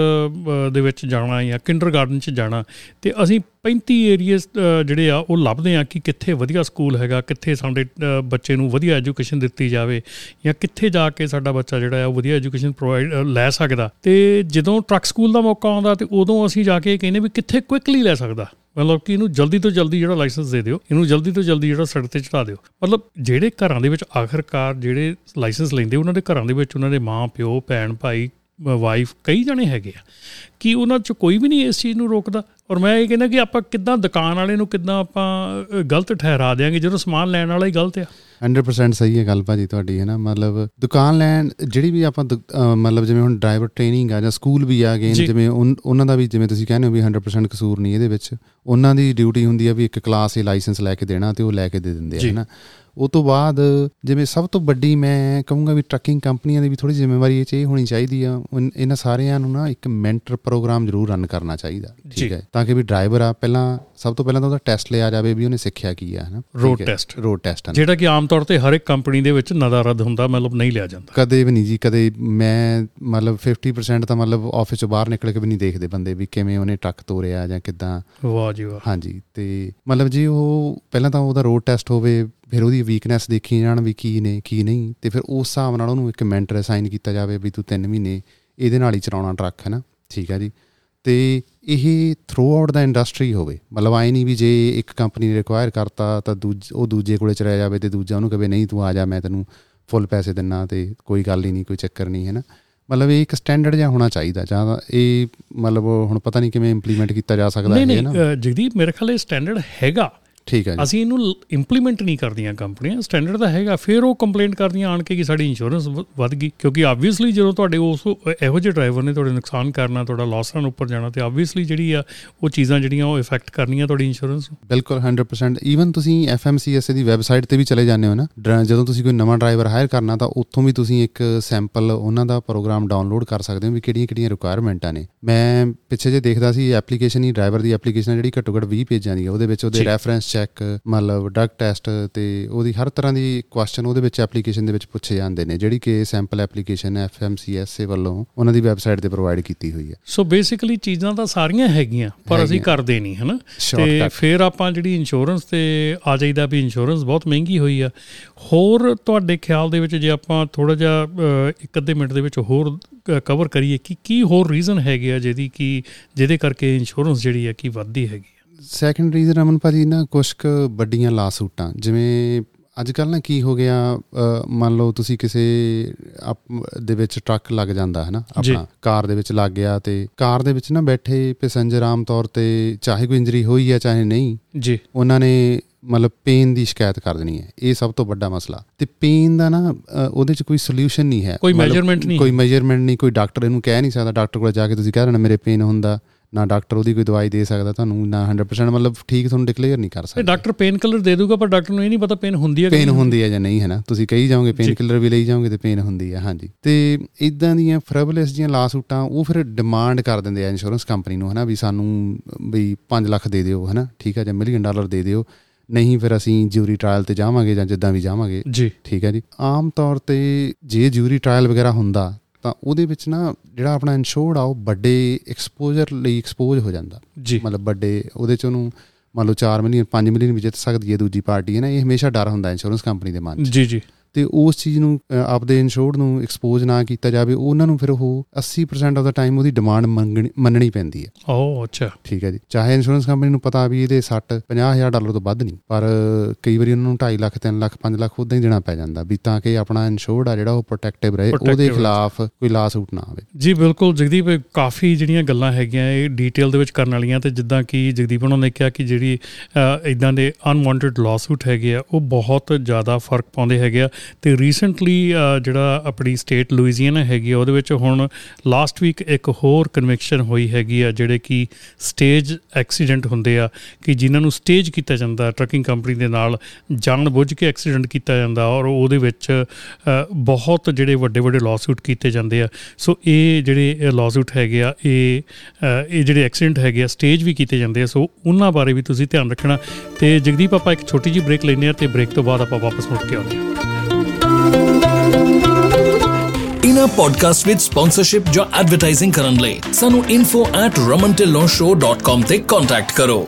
ਦੇ ਵਿੱਚ ਜਾਣਾ ਜਾਂ ਕਿੰਡਰਗਾਰਟਨ 'ਚ ਜਾਣਾ ਤੇ ਅਸੀਂ 35 ਏਰੀਆਸ ਜਿਹੜੇ ਆ ਉਹ ਲੱਭਦੇ ਆ ਕਿ ਕਿੱਥੇ ਵਧੀਆ ਸਕੂਲ ਹੈਗਾ ਕਿੱਥੇ ਸਾਡੇ ਬੱਚੇ ਨੂੰ ਵਧੀਆ ਐਜੂਕੇਸ਼ਨ ਦਿੱਤੀ ਜਾਵੇ ਜਾਂ ਕਿੱਥੇ ਜਾ ਕੇ ਸਾਡਾ ਬੱਚਾ ਜਿਹੜਾ ਆ ਉਹ ਵਧੀਆ ਐਜੂਕੇਸ਼ਨ ਪ੍ਰੋਵਾਈਡ ਲੈ ਸਕਦਾ। ਤੇ ਜਦੋਂ ਟਰੱਕ ਸਕੂਲ ਦਾ ਮੌਕਾ ਆਉਂਦਾ ਤੇ ਉਦੋਂ ਅਸੀਂ ਜਾ ਕੇ ਕਹਿੰਦੇ ਵੀ ਕਿੱਥੇ ਕੁਇਕਲੀ ਲੈ ਸਕਦਾ। ਮਤਲਬ ਕਿ ਇਹਨੂੰ ਜਲਦੀ ਤੋਂ ਜਲਦੀ ਜਿਹੜਾ ਲਾਇਸੈਂਸ ਦੇ ਦਿਓ ਇਹਨੂੰ ਜਲਦੀ ਤੋਂ ਜਲਦੀ ਜਿਹੜਾ ਸੜਕ ਤੇ ਚੜਾ ਦਿਓ। ਮਤਲਬ ਜਿਹੜੇ ਘਰਾਂ ਦੇ ਵਿੱਚ ਆਖਰਕਾਰ ਜਿਹੜੇ ਲਾਇਸੈਂਸ ਲੈਂਦੇ ਉਹਨਾਂ ਦੇ ਘਰਾਂ ਦੇ ਵਿੱਚ ਉਹਨਾਂ ਦੇ ਮਾਂ ਪਿਓ ਭੈਣ ਭਾਈ ਵਾਈਫ ਕਈ ਜਣੇ ਹੈਗੇ ਆ। ਕਿ ਉਹਨਾਂ ਚ ਕੋਈ ਵੀ ਨਹੀਂ ਇਸ ਚੀਜ਼ ਨੂੰ ਰੋਕਦਾ? ਔਰ ਮੈਂ ਇਹ ਕਹਿੰਦਾ ਕਿ ਆਪਾਂ ਕਿੱਦਾਂ ਦੁਕਾਨ ਵਾਲੇ ਨੂੰ ਕਿੱਦਾਂ ਆਪਾਂ ਗਲਤ ਠਹਿਰਾ ਦੇਾਂਗੇ ਜਦੋਂ ਸਮਾਨ ਲੈਣ ਵਾਲਾ ਹੀ ਗਲਤ ਆ। 100% ਸਹੀ ਹੈ ਗੱਲ ਭਾਜੀ ਤੁਹਾਡੀ ਹੈ ਨਾ? ਮਤਲਬ ਦੁਕਾਨ ਲੈਣ ਜਿਹੜੀ ਵੀ ਆਪਾਂ ਮਤਲਬ ਜਿਵੇਂ ਹੁਣ ਡਰਾਈਵਰ ਟ੍ਰੇਨਿੰਗ ਆ ਜਾਂ ਸਕੂਲ ਵੀ ਆ ਗਏ ਜਿਵੇਂ ਉਹਨਾਂ ਦਾ ਵੀ ਜਿਵੇਂ ਤੁਸੀਂ ਕਹਿੰਦੇ ਹੋ ਵੀ 100% ਕਸੂਰ ਨਹੀਂ ਇਹਦੇ ਵਿੱਚ। ਉਹਨਾਂ ਦੀ ਡਿਊਟੀ ਹੁੰਦੀ ਆ ਵੀ ਇੱਕ ਕਲਾਸ ਇਹ ਲਾਇਸੈਂਸ ਲੈ ਕੇ ਦੇਣਾ ਤੇ ਉਹ ਲੈ ਕੇ ਦੇ ਦਿੰਦੇ ਆ ਹੈ ਨਾ? ਉਹ ਤੋਂ ਬਾਅਦ ਜਿਵੇਂ ਸਭ ਤੋਂ ਵੱਡੀ ਮੈਂ ਕਹੂੰਗਾ ਵੀ ਟਰੱਕਿੰਗ ਕੰਪਨੀਆਂ ਦੀ ਵੀ ਥੋੜੀ ਜ਼ਿੰਮੇਵਾਰੀ ਇਹ ਚ ਇਹ ਹੋਣੀ ਚਾਹੀਦੀ ਆ ਇਹਨਾਂ ਸਾਰਿਆਂ ਨੂੰ ਨਾ ਇੱਕ ਮੈਂਟਰ ਪ੍ਰੋਗਰਾਮ ਜ਼ਰੂਰ ਰਨ ਕਰਨਾ ਚਾਹੀਦਾ। ਠੀਕ ਹੈ? ਤਾਂ ਕਿ ਵੀ ਡਰਾਈਵਰ ਆ ਪਹਿਲਾਂ ਸਭ ਤੋਂ ਪਹਿਲਾਂ ਤਾਂ ਉਹਦਾ ਟੈਸਟ ਲਿਆ ਜਾਵੇ ਵੀ ਉਹਨੇ ਸਿੱਖਿਆ ਕੀ ਆ ਹਨਾ? ਰੋਡ ਟੈਸਟ ਰੋਡ ਟੈਸਟ ਜਿਹੜਾ ਕਿ ਆਮ ਤੌਰ ਤੇ ਹਰ ਇੱਕ ਕੰਪਨੀ ਦੇ ਵਿੱਚ ਨਦਾਰਦ ਹੁੰਦਾ ਮਤਲਬ ਨਹੀਂ ਲਿਆ ਜਾਂਦਾ। ਕਦੇ ਵੀ ਨਹੀਂ ਜੀ ਕਦੇ ਮੈਂ ਮਤਲਬ 50% ਤਾਂ ਮਤਲਬ ਆਫਿਸ ਤੋਂ ਬਾਹਰ ਨਿਕਲ ਕੇ ਵੀ ਨਹੀਂ ਦੇਖਦੇ ਬੰਦੇ ਵੀ ਕਿਵੇਂ ਉਹਨੇ ਟਰੱਕ ਤੋਰਿਆ ਜਾਂ ਕਿਦਾਂ। ਵਾਹ ਜੀ ਵਾਹ। ਹਾਂਜੀ ਤੇ ਮਤਲਬ ਜੀ ਉਹ ਪਹਿਲਾਂ ਤਾਂ ਉਹਦਾ ਰੋਡ ਟੈਸਟ ਹੋਵੇ ਫਿਰ ਉਹਦੀ ਵੀਕਨੈਸ ਦੇਖੀ ਜਾਣ ਵੀ ਕੀ ਨੇ ਕੀ ਨਹੀਂ ਤੇ ਫਿਰ ਉਸ ਹਿਸਾਬ ਨਾਲ ਉਹਨੂੰ ਇੱਕ ਮੈਂਟਰ ਅਸਾਈਨ ਕੀਤਾ ਜਾਵੇ ਵੀ ਤੂੰ 3 ਮਹੀਨੇ ਇਹਦੇ ਨਾਲ ਹੀ ਚਲਾਉਣਾ ਟਰੱਕ ਹੈ ਨਾ? ਠੀਕ ਹੈ ਜੀ? ਤੇ ਇਹ ਥਰੂ ਆਊਟ ਦਾ ਇੰਡਸਟਰੀ ਹੋਵੇ ਮਤਲਬ ਆਈ ਨਹੀਂ ਵੀ ਜੇ ਇੱਕ ਕੰਪਨੀ ਨੇ ਰਿਕੁਆਇਰ ਕਰਤਾ ਤਾਂ ਦੂਜ ਉਹ ਦੂਜੇ ਕੋਲੇ ਚਲਾ ਜਾਵੇ ਤੇ ਦੂਜਾ ਉਹਨੂੰ ਕਹੇ ਨਹੀਂ ਤੂੰ ਆ ਜਾ ਮੈਂ ਤੈਨੂੰ ਫੁੱਲ ਪੈਸੇ ਦਿੰਨਾ ਤੇ ਕੋਈ ਗੱਲ ਹੀ ਨਹੀਂ ਕੋਈ ਚੱਕਰ ਨਹੀਂ ਹੈ ਨਾ? ਮਤਲਬ ਇਹ ਇੱਕ ਸਟੈਂਡਰਡ ਜਿਹਾ ਹੋਣਾ ਚਾਹੀਦਾ ਜਾਂ ਇਹ ਮਤਲਬ ਹੁਣ ਪਤਾ ਨਹੀਂ ਕਿਵੇਂ ਇੰਪਲੀਮੈਂਟ ਕੀਤਾ ਜਾ ਸਕਦਾ ਹੈ ਨਾ? ਨਹੀਂ ਜਗਦੀਪ ਮੇਰੇ ਖਿਆਲ ਇਹ ਸਟੈਂਡਰਡ ਹੈਗਾ। ਠੀਕ ਹੈ ਜੀ। ਅਸੀਂ ਇਹਨੂੰ ਇੰਪਲੀਮੈਂਟ ਨਹੀਂ ਕਰਦੀਆਂ ਕੰਪਨੀਆਂ। ਸਟੈਂਡਰਡ ਤਾਂ ਹੈਗਾ ਫਿਰ ਉਹ ਕੰਪਲੇਂਟ ਕਰਦੀਆਂ ਆਣ ਕੇ ਕਿ ਸਾਡੀ ਇੰਸ਼ੋਰੈਂਸ ਵੱਧ ਗਈ। ਕਿਉਂਕਿ ਆਬਵੀਅਸਲੀ ਜਦੋਂ ਤੁਹਾਡੇ ਉਸ ਇਹੋ ਜਿਹੇ ਡਰਾਈਵਰ ਨੇ ਤੁਹਾਡੇ ਨੁਕਸਾਨ ਕਰਨਾ ਤੁਹਾਡਾ ਲਾਸ ਰਨ ਉੱਪਰ ਜਾਣਾ ਤੇ ਆਬਵੀਅਸਲੀ ਜਿਹੜੀ ਆ ਉਹ ਚੀਜ਼ਾਂ ਜਿਹੜੀਆਂ ਉਹ ਇਫੈਕਟ ਕਰਨੀਆਂ ਤੁਹਾਡੀ ਇੰਸ਼ੋਰੈਂਸ ਬਿਲਕੁਲ 100% ਈਵਨ ਤੁਸੀਂ ਐਫਐਮਸੀਐਸ ਦੀ ਵੈਬਸਾਈਟ ਤੇ ਵੀ ਚਲੇ ਜਾਂਦੇ ਹੋ ਨਾ ਜਦੋਂ ਤੁਸੀਂ ਕੋਈ ਨਵਾਂ ਡਰਾਈਵਰ ਹਾਇਰ ਕਰਨਾ ਤਾਂ ਉੱਥੋਂ ਵੀ ਤੁਸੀਂ ਇੱਕ ਸੈਂਪਲ ਉਹਨਾਂ ਦਾ ਪ੍ਰੋਗਰਾਮ ਡਾਊਨਲੋਡ ਕਰ ਸਕਦੇ ਹੋ ਵੀ ਕਿਹੜੀਆਂ-ਕਿਹੜੀਆਂ ਰਿਕੁਆਇਰਮੈਂਟਾਂ ਨੇ। ਮੈਂ ਪਿੱਛੇ ਜੇ ਦੇਖਦਾ ਸੀ ਐਪਲੀਕੇਸ਼ਨ ਹੀ ਡਰਾਈਵਰ ਦੀ ਐਪਲੀਕੇਸ਼ਨ ਜਿਹੜੀ ਘੱਟੋ ਘੱਟ 20 ਪੇਜਾਂ ਦੀ ਹੈ ਉਹਦੇ ਵਿੱਚ ਉਹਦੇ ਰੈਫਰੈਂਸ ਚੈੱਕ ਮਤਲਬ ਡਰਗ ਟੈਸਟ ਤੇ ਉਹਦੀ ਹਰ ਤਰ੍ਹਾਂ ਦੀ ਕੁਐਸਚਨ ਉਹਦੇ ਵਿੱਚ ਐਪਲੀਕੇਸ਼ਨ ਦੇ ਵਿੱਚ ਪੁੱਛੇ ਜਾਂਦੇ ਨੇ ਜਿਹੜੀ ਕਿ ਸੈਂਪਲ ਐਪਲੀਕੇਸ਼ਨ ਐਫਐਮਸੀਐਸਏ ਵੱਲੋਂ ਉਹਨਾਂ ਦੀ ਵੈਬਸਾਈਟ ਤੇ ਪ੍ਰੋਵਾਈਡ ਕੀਤੀ ਹੋਈ ਹੈ। ਸੋ ਬੇਸਿਕਲੀ ਚੀਜ਼ਾਂ ਤਾਂ ਸਾਰੀਆਂ ਹੈਗੀਆਂ ਪਰ ਅਸੀਂ ਕਰਦੇ ਨਹੀਂ ਹਨਾ? ਤੇ ਫਿਰ ਆਪਾਂ ਜਿਹੜੀ ਇੰਸ਼ੋਰੈਂਸ ਤੇ ਆ ਜਾਈਦਾ ਵੀ ਇੰਸ਼ੋਰੈਂਸ ਬਹੁਤ ਮਹਿੰਗੀ ਹੋਈ ਆ। ਹੋਰ ਤੁਹਾਡੇ ਖਿਆਲ ਦੇ ਵਿੱਚ ਜੇ ਆਪਾਂ ਥੋੜਾ ਜਿਹਾ ਇੱਕ ਅੱਧੇ ਮਿੰਟ ਦੇ ਵਿੱਚ ਹੋਰ ਕਵਰ ਕਰੀਏ ਕਿ ਕੀ ਹੋਰ ਰੀਜ਼ਨ ਹੈਗੇ ਆ ਜਿਹਦੀ ਕਿ ਜਿਹਦੇ ਕਰਕੇ ਇੰਸ਼ੋਰੈਂਸ ਜਿਹੜੀ ਹੈ ਕਿ ਵੱਧਦੀ ਹੈਗੀ? ਸੈਕੰਡ ਰੀਜ਼ਨ ਅਮਨ ਭਾਜੀ ਨਾ ਕੁਝ ਕੁ ਵੱਡੀਆਂ ਲਾ ਸੂਟਾਂ। ਜਿਵੇਂ ਅੱਜ ਕੱਲ ਨਾ ਕੀ ਹੋ ਗਿਆ ਮੰਨ ਲਓ ਤੁਸੀਂ ਕਿਸੇ ਦੇ ਵਿੱਚ ਟਰੱਕ ਲੱਗ ਜਾਂਦਾ ਹੈ ਨਾ ਆਪਣਾ ਕਾਰ ਦੇ ਵਿੱਚ ਲੱਗ ਗਿਆ ਤੇ ਕਾਰ ਦੇ ਵਿੱਚ ਨਾ ਬੈਠੇ ਪੈਸੇਂਜਰ ਆਮ ਤੌਰ ਤੇ ਚਾਹੇ ਕੋਈ ਇੰਜਰੀ ਹੋਈ ਹੈ ਚਾਹੇ ਨਹੀਂ ਜੀ। ਉਹਨਾਂ ਨੇ ਮਤਲਬ ਪੇਨ ਦੀ ਸ਼ਿਕਾਇਤ ਕਰ ਦੇਣੀ ਹੈ। ਇਹ ਸਭ ਤੋਂ ਵੱਡਾ ਮਸਲਾ। ਤੇ ਪੇਨ ਦਾ ਨਾ ਉਹਦੇ 'ਚ ਕੋਈ ਸੋਲੂਸ਼ਨ ਨਹੀਂ ਹੈ। ਕੋਈ ਮੈਜਰਮੈਂਟ ਨਹੀਂ ਕੋਈ ਮੈਜਰਮੈਂਟ ਨਹੀਂ ਕੋਈ ਡਾਕਟਰ ਇਹਨੂੰ ਕਹਿ ਨਹੀਂ ਸਕਦਾ ਡਾਕਟਰ ਕੋਲ ਜਾ ਕੇ ਤੁਸੀਂ ਕਹਿ ਰਹੇ ਮੇਰੇ ਪੇਨ ਹੁੰਦਾ। ਨਾ ਡਾਕਟਰ ਉਹਦੀ ਕੋਈ ਦਵਾਈ ਦੇ ਸਕਦਾ ਤੁਹਾਨੂੰ ਨਾ 100% ਮਤਲਬ ਠੀਕ ਤੁਹਾਨੂੰ ਡਿਕਲੇਅਰ ਨਹੀਂ ਕਰ ਸਕਦਾ। ਡਾਕਟਰ ਪੇਨ ਕਿਲਰ ਦੇ ਦੂਗਾ ਪਰ ਡਾਕਟਰ ਨੂੰ ਇਹ ਨਹੀਂ ਪਤਾ ਪੇਨ ਹੁੰਦੀ ਹੈ ਕਿ ਪੇਨ ਹੁੰਦੀ ਹੈ ਜਾਂ ਨਹੀਂ ਹੈ ਨਾ? ਤੁਸੀਂ ਕਹੀ ਜਾਓਗੇ। ਪੇਨ ਕਿਲਰ ਵੀ ਲਈ ਜਾਓਗੇ ਤੇ ਪੇਨ ਹੁੰਦੀ ਹੈ ਹਾਂਜੀ। ਤੇ ਇਦਾਂ ਦੀਆਂ ਫਰਬਲੈਸ ਦੀਆਂ ਲਾਸੂਟਾਂ ਉਹ ਫਿਰ ਡਿਮਾਂਡ ਕਰ ਦਿੰਦੇ ਆ ਇੰਸ਼ੋਰੈਂਸ ਕੰਪਨੀ ਨੂੰ ਹਨਾ ਵੀ ਸਾਨੂੰ ਵੀ 5 ਲੱਖ ਦੇ ਦਿਓ ਹਨਾ ਠੀਕ ਹੈ ਜਾਂ ਮਿਲੀਅਨ ਡਾਲਰ ਦੇ ਦਿਓ। ਨਹੀਂ ਫਿਰ ਅਸੀਂ ਜਿਊਰੀ ਟ੍ਰਾਇਲ ਤੇ ਜਾਵਾਂਗੇ ਜਾਂ ਜਿੱਦਾਂ ਵੀ ਜਾਵਾਂਗੇ। ਠੀਕ ਹੈ ਜੀ। ਆਮ ਤੌਰ ਤੇ ਜੇ ਜਿਊਰੀ ਟ੍ਰਾਇਲ ਵਗੈਰਾ ਹੁੰਦਾ ਤਾਂ ਉਹਦੇ ਵਿੱਚ ਨਾ ਜਿਹੜਾ ਆਪਣਾ ਇੰਸ਼ੋਰਡ ਆ ਉਹ ਵੱਡੇ ਐਕਸਪੋਜ਼ਰ ਲਈ ਐਕਸਪੋਜ਼ ਹੋ ਜਾਂਦਾ। ਮਤਲਬ ਵੱਡੇ ਉਹਦੇ ਚ ਉਹਨੂੰ ਮੰਨ ਲਓ 4 ਮਿਲੀਅਨ 5 ਮਿਲੀਅਨ ਵੀ ਜਿੱਤ ਸਕਦੀ ਹੈ ਦੂਜੀ ਪਾਰਟੀ ਹੈ ਨਾ? ਇਹ ਹਮੇਸ਼ਾ ਡਰ ਹੁੰਦਾ ਇੰਸ਼ੋਰੈਂਸ ਕੰਪਨੀ ਦੇ ਮਨ 'ਚ। ਜੀ ਜੀ। ਤੇ ਉਸ ਚੀਜ਼ ਨੂੰ ਆਪਦੇ ਇੰਸ਼ੋਰਡ ਨੂੰ ਐਕਸਪੋਜ਼ ਨਾ ਕੀਤਾ ਜਾਵੇ ਉਹਨਾਂ ਨੂੰ ਫਿਰ ਉਹ 80% ਆਫ ਦਾ ਟਾਈਮ ਉਹਦੀ ਡਿਮਾਂਡ ਮੰਨਣੀ ਪੈਂਦੀ ਹੈ। ਓ ਅੱਛਾ। ਠੀਕ ਹੈ ਜੀ। ਚਾਹੇ ਇੰਸ਼ੋਰੈਂਸ ਕੰਪਨੀ ਨੂੰ ਪਤਾ ਵੀ ਇਹਦੇ 60 50000 ਡਾਲਰ ਤੋਂ ਵੱਧ ਨਹੀਂ ਪਰ ਕਈ ਵਾਰੀ ਉਹਨਾਂ ਨੂੰ 2.5 ਲੱਖ 3 ਲੱਖ 5 ਲੱਖ ਉਦਾਂ ਹੀ ਦੇਣਾ ਪੈ ਜਾਂਦਾ ਵੀ ਤਾਂ ਕਿ ਆਪਣਾ ਇੰਸ਼ੋਰਡ ਆ ਜਿਹੜਾ ਉਹ ਪ੍ਰੋਟੈਕਟਿਵ ਰਹੇ ਉਹਦੇ। ਖਿਲਾਫ ਕੋਈ ਲਾ ਸੂਟ ਨਾ ਆਵੇ। ਜੀ ਬਿਲਕੁਲ ਜਗਦੀਪ ਕਾਫੀ ਜਿਹੜੀਆਂ ਗੱਲਾਂ ਹੈਗੀਆਂ ਇਹ ਡੀਟੇਲ ਦੇ ਵਿੱਚ ਕਰਨ ਵਾਲੀਆਂ ਤੇ ਜਿੱਦਾਂ ਕਿ ਜਗਦੀਪ ਉਹਨਾਂ ਨੇ ਕਿਹਾ ਕਿ ਜਿਹੜੀ ਇਦਾਂ ਦੇ ਅਨਵਾਂਟਡ ਲਾਸੂਟ ਹੈਗੇ ਆ ਉਹ ਬਹੁਤ ਜ਼ਿਆਦਾ ਫ਼ਰਕ ਪਾਉਂਦੇ ਹੈਗੇ ਆ। ਤੇ ਰੀਸੈਂਟਲੀ ਜਿਹੜਾ ਆਪਣੀ ਸਟੇਟ ਲੁਈਜ਼ੀਆਨਾ ਹੈਗੀ ਆ ਉਹਦੇ ਵਿੱਚ ਹੁਣ ਲਾਸਟ ਵੀਕ ਇੱਕ ਹੋਰ ਕਨਵੈਕਸ਼ਨ ਹੋਈ ਹੈਗੀ ਆ ਜਿਹੜੇ ਕਿ ਸਟੇਜ ਐਕਸੀਡੈਂਟ ਹੁੰਦੇ ਆ ਕਿ ਜਿਨ੍ਹਾਂ ਨੂੰ ਸਟੇਜ ਕੀਤਾ ਜਾਂਦਾ ਟਰੱਕਿੰਗ ਕੰਪਨੀ ਦੇ ਨਾਲ ਜਾਣ ਬੁੱਝ ਕੇ ਐਕਸੀਡੈਂਟ ਕੀਤਾ ਜਾਂਦਾ ਔਰ ਉਹਦੇ ਵਿੱਚ ਅ, ਬਹੁਤ ਜਿਹੜੇ ਵੱਡੇ ਵੱਡੇ ਲਾਸੂਟ ਕੀਤੇ ਜਾਂਦੇ ਆ। ਸੋ ਇਹ ਜਿਹੜੇ ਲਾਸੂਟ ਹੈਗੇ ਆ ਇਹ ਅ, ਇਹ ਜਿਹੜੇ ਐਕਸੀਡੈਂਟ ਹੈਗੇ ਆ ਸਟੇਜ ਵੀ ਕੀਤੇ ਜਾਂਦੇ ਆ। ਸੋ ਉਹਨਾਂ ਬਾਰੇ ਵੀ ਤੁਸੀਂ ਧਿਆਨ ਰੱਖਣਾ। ਤੇ ਜਗਦੀਪ ਆਪਾਂ ਇੱਕ ਛੋਟੀ ਜਿਹੀ ਬ੍ਰੇਕ ਲੈਂਦੇ ਆ ਤੇ ਬ੍ਰੇਕ ਤੋਂ ਬਾਅਦ ਆਪਾਂ ਵਾਪਸ ਮੁੜ ਕੇ ਆਉਂਦੇ ਹਾਂ। ਇਨਾ ਪੋਡਕਾਸਟ ਵਿੱਚ ਸਪਾਂਸਰਸ਼ਿਪ ਜਾਂ ਐਡਵਰਟਾਈਜ਼ਿੰਗ ਕਰਨ ਲਈ ਸਾਨੂੰ info@ramantillonshow.com ਤੇ ਕੰਟੈਕਟ ਕਰੋ।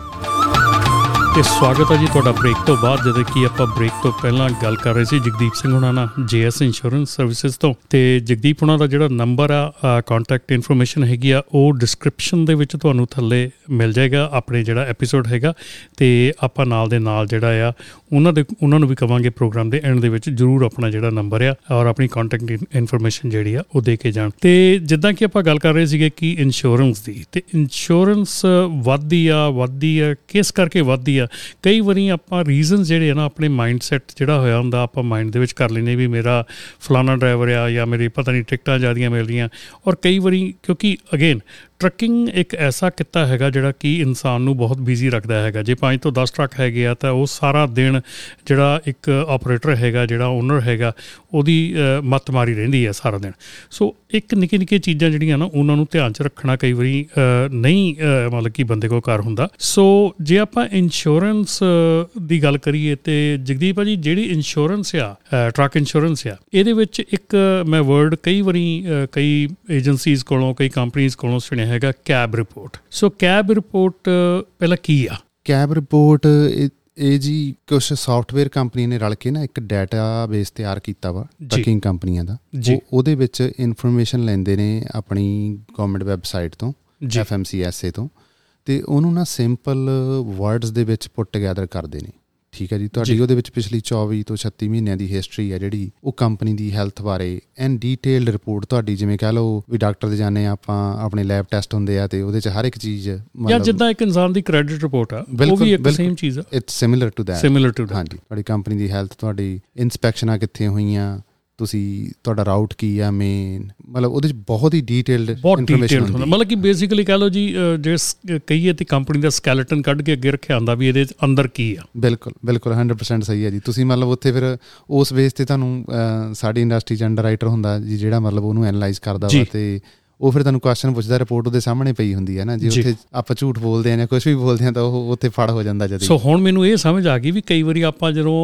ਤੇ ਸਵਾਗਤ ਹੈ ਜੀ ਤੁਹਾਡਾ ਬ੍ਰੇਕ ਤੋਂ ਬਾਅਦ, ਜਦੋਂ ਕਿ ਆਪਾਂ ਬ੍ਰੇਕ ਤੋਂ ਪਹਿਲਾਂ ਗੱਲ ਕਰ ਰਹੇ ਸੀ ਜਗਦੀਪ ਸਿੰਘ ਹੁਣਾਂ ਨਾਲ ਜੀਐਸ ਇੰਸ਼ੋਰੈਂਸ ਸਰਵਿਸਿਜ਼ ਤੋਂ। ਤੇ ਜਗਦੀਪ ਹੁਣਾਂ ਦਾ ਜਿਹੜਾ ਨੰਬਰ ਆ ਕੰਟੈਕਟ ਇਨਫੋਰਮੇਸ਼ਨ ਹੈਗੀ ਆ, ਉਹ ਡਿਸਕ੍ਰਿਪਸ਼ਨ ਦੇ ਵਿੱਚ ਤੁਹਾਨੂੰ ਥੱਲੇ ਮਿਲ ਜਾਏਗਾ, ਆਪਣੇ ਜਿਹੜਾ ਐਪੀਸੋਡ ਹੈਗਾ। ਤੇ ਆਪਾਂ ਨਾਲ ਦੇ ਨਾਲ ਜਿਹੜਾ ਆ, ਉਹਨਾਂ ਦੇ, ਉਹਨਾਂ ਨੂੰ ਵੀ ਕਵਾਂਗੇ ਪ੍ਰੋਗਰਾਮ ਦੇ ਐਂਡ ਦੇ ਵਿੱਚ, ਜਰੂਰ ਆਪਣਾ ਜਿਹੜਾ ਨੰਬਰ ਆ, ਔਰ ਆਪਣੀ ਕੰਟੈਕਟ ਇਨਫੋਰਮੇਸ਼ਨ ਜਿਹੜੀ ਆ, ਉਹ ਦੇ ਕੇ ਜਾਣ। ਤੇ ਜਿੱਦਾਂ ਕਿ ਆਪਾਂ ਗੱਲ ਕਰ ਰਹੇ ਸੀਗੇ ਕਿ ਇੰਸ਼ੋਰੈਂਸ ਦੀ, ਤੇ ਇੰਸ਼ੋਰੈਂਸ ਵੱਧਦੀ ਆ ਵੱਧਦੀ ਆ, ਕਿਸ ਕਰਕੇ ਵੱਧਦੀ ਆ। ਕਈ ਵਾਰੀ ਆਪਾਂ ਰੀਜ਼ਨਸ ਜਿਹੜੇ ਆ ਨਾ, ਆਪਣੇ ਮਾਈਂਡਸੈਟ ਜਿਹੜਾ ਹੋਇਆ ਹੁੰਦਾ, ਆਪਾਂ ਮਾਈਂਡ ਦੇ ਵਿੱਚ ਕਰ ਲੈਨੇ ਵੀ ਮੇਰਾ ਫਲਾਣਾ ਡਰਾਈਵਰ ਆ ਜਾਂ ਮੇਰੀ ਪਤਾ ਨਹੀਂ ਟਿਕਟਾਂ ਜ਼ਿਆਦੀਆਂ ਮਿਲ ਰਹੀਆਂ ਔਰ ਕਈ ਵਾਰੀ ਕਿਉਂਕਿ ਅਗੇਨ ਟਰੱਕਿੰਗ ਇੱਕ ਐਸਾ ਕਿੱਤਾ ਹੈਗਾ ਜਿਹੜਾ ਕਿ ਇਨਸਾਨ ਨੂੰ ਬਹੁਤ ਬਿਜ਼ੀ ਰੱਖਦਾ ਹੈਗਾ। ਜੇ 5 ਤੋਂ 10 ਟਰੱਕ ਹੈਗੇ ਆ ਤਾਂ ਉਹ ਸਾਰਾ ਦਿਨ ਜਿਹੜਾ ਇੱਕ ਆਪਰੇਟਰ ਹੈਗਾ ਜਿਹੜਾ ਓਨਰ ਹੈਗਾ ਉਹਦੀ ਅ, ਮੱਤ ਮਾਰੀ ਰਹਿੰਦੀ ਹੈ ਸਾਰਾ ਦਿਨ। ਸੋ ਇੱਕ ਨਿੱਕੀ ਨਿੱਕੀ ਚੀਜ਼ਾਂ ਜਿਹੜੀਆਂ ਨਾ ਉਹਨਾਂ ਨੂੰ ਧਿਆਨ 'ਚ ਰੱਖਣਾ ਕਈ ਵਾਰੀ ਅ, ਨਹੀਂ ਅ, ਮਤਲਬ ਕਿ ਬੰਦੇ ਕੋਲ ਕਰ ਹੁੰਦਾ। ਸੋ ਜੇ ਆਪਾਂ ਇੰਸ਼ੋਰੈਂਸ ਦੀ ਗੱਲ ਕਰੀਏ ਤੇ ਜਗਦੀਪ ਭਾਜੀ ਜਿਹੜੀ ਇੰਸ਼ੋਰੈਂਸ ਆ ਟਰੱਕ ਇੰਸ਼ੋਰੈਂਸ ਆ ਇਹਦੇ ਵਿੱਚ ਇੱਕ ਮੈਂ ਵਰਡ ਕਈ ਵਾਰੀ ਅ, ਕਈ ਏਜੰਸੀਜ਼ ਕੋਲੋਂ ਕਈ ਕੰਪਨੀਆਂ ਕੋਲੋਂ ਸੁਣਿਆ ਹੈਗਾ cab report so cab report ਪਹਿਲਾਂ ਕੀ ਆ ਕੈਬ ਰਿਪੋਰਟ ਇਹ ਜੀ ਕੁਝ ਸੌਫਟਵੇਅਰ ਕੰਪਨੀ ਨੇ ਰਲ ਕੇ ਨਾ ਇੱਕ ਡਾਟਾਬੇਸ ਤਿਆਰ ਕੀਤਾ ਵਾ। ਟਰੱਕਿੰਗ ਕੰਪਨੀਆਂ ਦਾ। ਉਹ ਉਹਦੇ ਵਿੱਚ ਇਨਫੋਰਮੇਸ਼ਨ ਲੈਂਦੇ ਨੇ ਆਪਣੀ ਗਵਰਨਮੈਂਟ ਵੈਬਸਾਈਟ ਤੋਂ। FMCSA ਤੋਂ ਤੇ ਉਹਨੂੰ ਨਾ ਸਿੰਪਲ ਵਰਡਸ ਦੇ ਵਿੱਚ ਪੁੱਟ ਟੁਗੇਦਰ ਕਰਦੇ ਨੇ ਠੀਕ ਹੈ ਜੀ। ਤੁਹਾਡੀ। ਉਹਦੇ ਵਿੱਚ ਪਿਛਲੀ 24 ਤੋਂ 36 ਮਹੀਨਿਆਂ ਦੀ ਹਿਸਟਰੀ ਹੈ ਜਿਹੜੀ ਉਹ ਕੰਪਨੀ ਦੀ ਹੈਲਥ ਬਾਰੇ ਐਨ ਡੀਟੇਲਡ ਰਿਪੋਰਟ ਤੁਹਾਡੀ ਜਿਵੇਂ ਕਹ ਲਓ ਵੀ ਡਾਕਟਰ ਦੇ ਜਾਣੇ ਆਪਾਂ ਆਪਣੇ ਲੈਬ ਟੈਸਟ ਹੁੰਦੇ ਆ ਤੇ ਉਹਦੇ ਚ ਹਰ ਇੱਕ ਚੀਜ਼ ਜਾਂ ਜਿੱਦਾਂ ਇੱਕ ਇਨਸਾਨ ਦੀ ਕ੍ਰੈਡਿਟ ਰਿਪੋਰਟ ਆ ਉਹ ਵੀ ਇੱਕ। ਸੇਮ ਚੀਜ਼ ਆ। It's similar to that similar to ਹਾਂਜੀ। ਤੁਹਾਡੀ ਕੰਪਨੀ ਦੀ ਹੈਲਥ ਤੁਹਾਡੀ ਇਨਸਪੈਕਸ਼ਨਾਂ ਕਿੱਥੇ ਹੋਈਆਂ ਤੁਸੀਂ ਤੁਹਾਡਾ ਰਾਊਟ ਕੀ ਆ ਮੇਨ ਮਤਲਬ ਉਹਦੇ ਚ ਬਹੁਤ ਹੀ ਡੀਟੇਲਡ ਇਨਫੋਰਮੇਸ਼ਨ ਹੁੰਦਾ ਮਤਲਬ ਕਿ ਬੇਸਿਕਲੀ ਕਹ ਲਓ ਜੀ ਜੇ ਕਹੀਏ ਤੇ ਕੰਪਨੀ ਦਾ ਸਕੈਲੇਟਨ ਕੱਢ ਕੇ ਅੱਗੇ ਰੱਖਿਆ ਹੁੰਦਾ ਵੀ ਇਹਦੇ ਅੰਦਰ ਕੀ ਆ। ਬਿਲਕੁਲ ਬਿਲਕੁਲ 100% ਸਹੀ ਹੈ ਜੀ। ਤੁਸੀਂ ਮਤਲਬ ਉੱਥੇ ਫਿਰ ਉਸ ਬੇਸ ਤੇ ਤੁਹਾਨੂੰ ਸਾਡੀ ਇੰਡਸਟਰੀ ਚ ਅੰਡਰਰਾਈਟਰ ਹੁੰਦਾ ਜੀ ਜਿਹੜਾ ਮਤਲਬ ਉਹਨੂੰ ਐਨਲਾਈਜ਼ ਕਰਦਾ। ਵਾ ਤੇ ਉਹ ਫਿਰ ਤੁਹਾਨੂੰ ਕੁਐਸਚਨ ਪੁੱਛਦਾ ਰਿਪੋਰਟ ਉਹਦੇ ਸਾਹਮਣੇ ਪਈ ਹੁੰਦੀ ਹੈ ਨਾ ਜੇ। ਉੱਥੇ ਆਪਾਂ ਝੂਠ ਬੋਲਦੇ ਆ ਜਾਂ ਕੁਝ ਵੀ ਬੋਲਦੇ ਆ ਤਾਂ ਉਹ ਉੱਥੇ ਫੜ ਹੋ ਜਾਂਦਾ ਜਦ। ਸੋ ਹੁਣ ਮੈਨੂੰ ਇਹ ਸਮਝ ਆ ਗਈ ਵੀ ਕਈ ਵਾਰੀ ਆਪਾਂ ਜਦੋਂ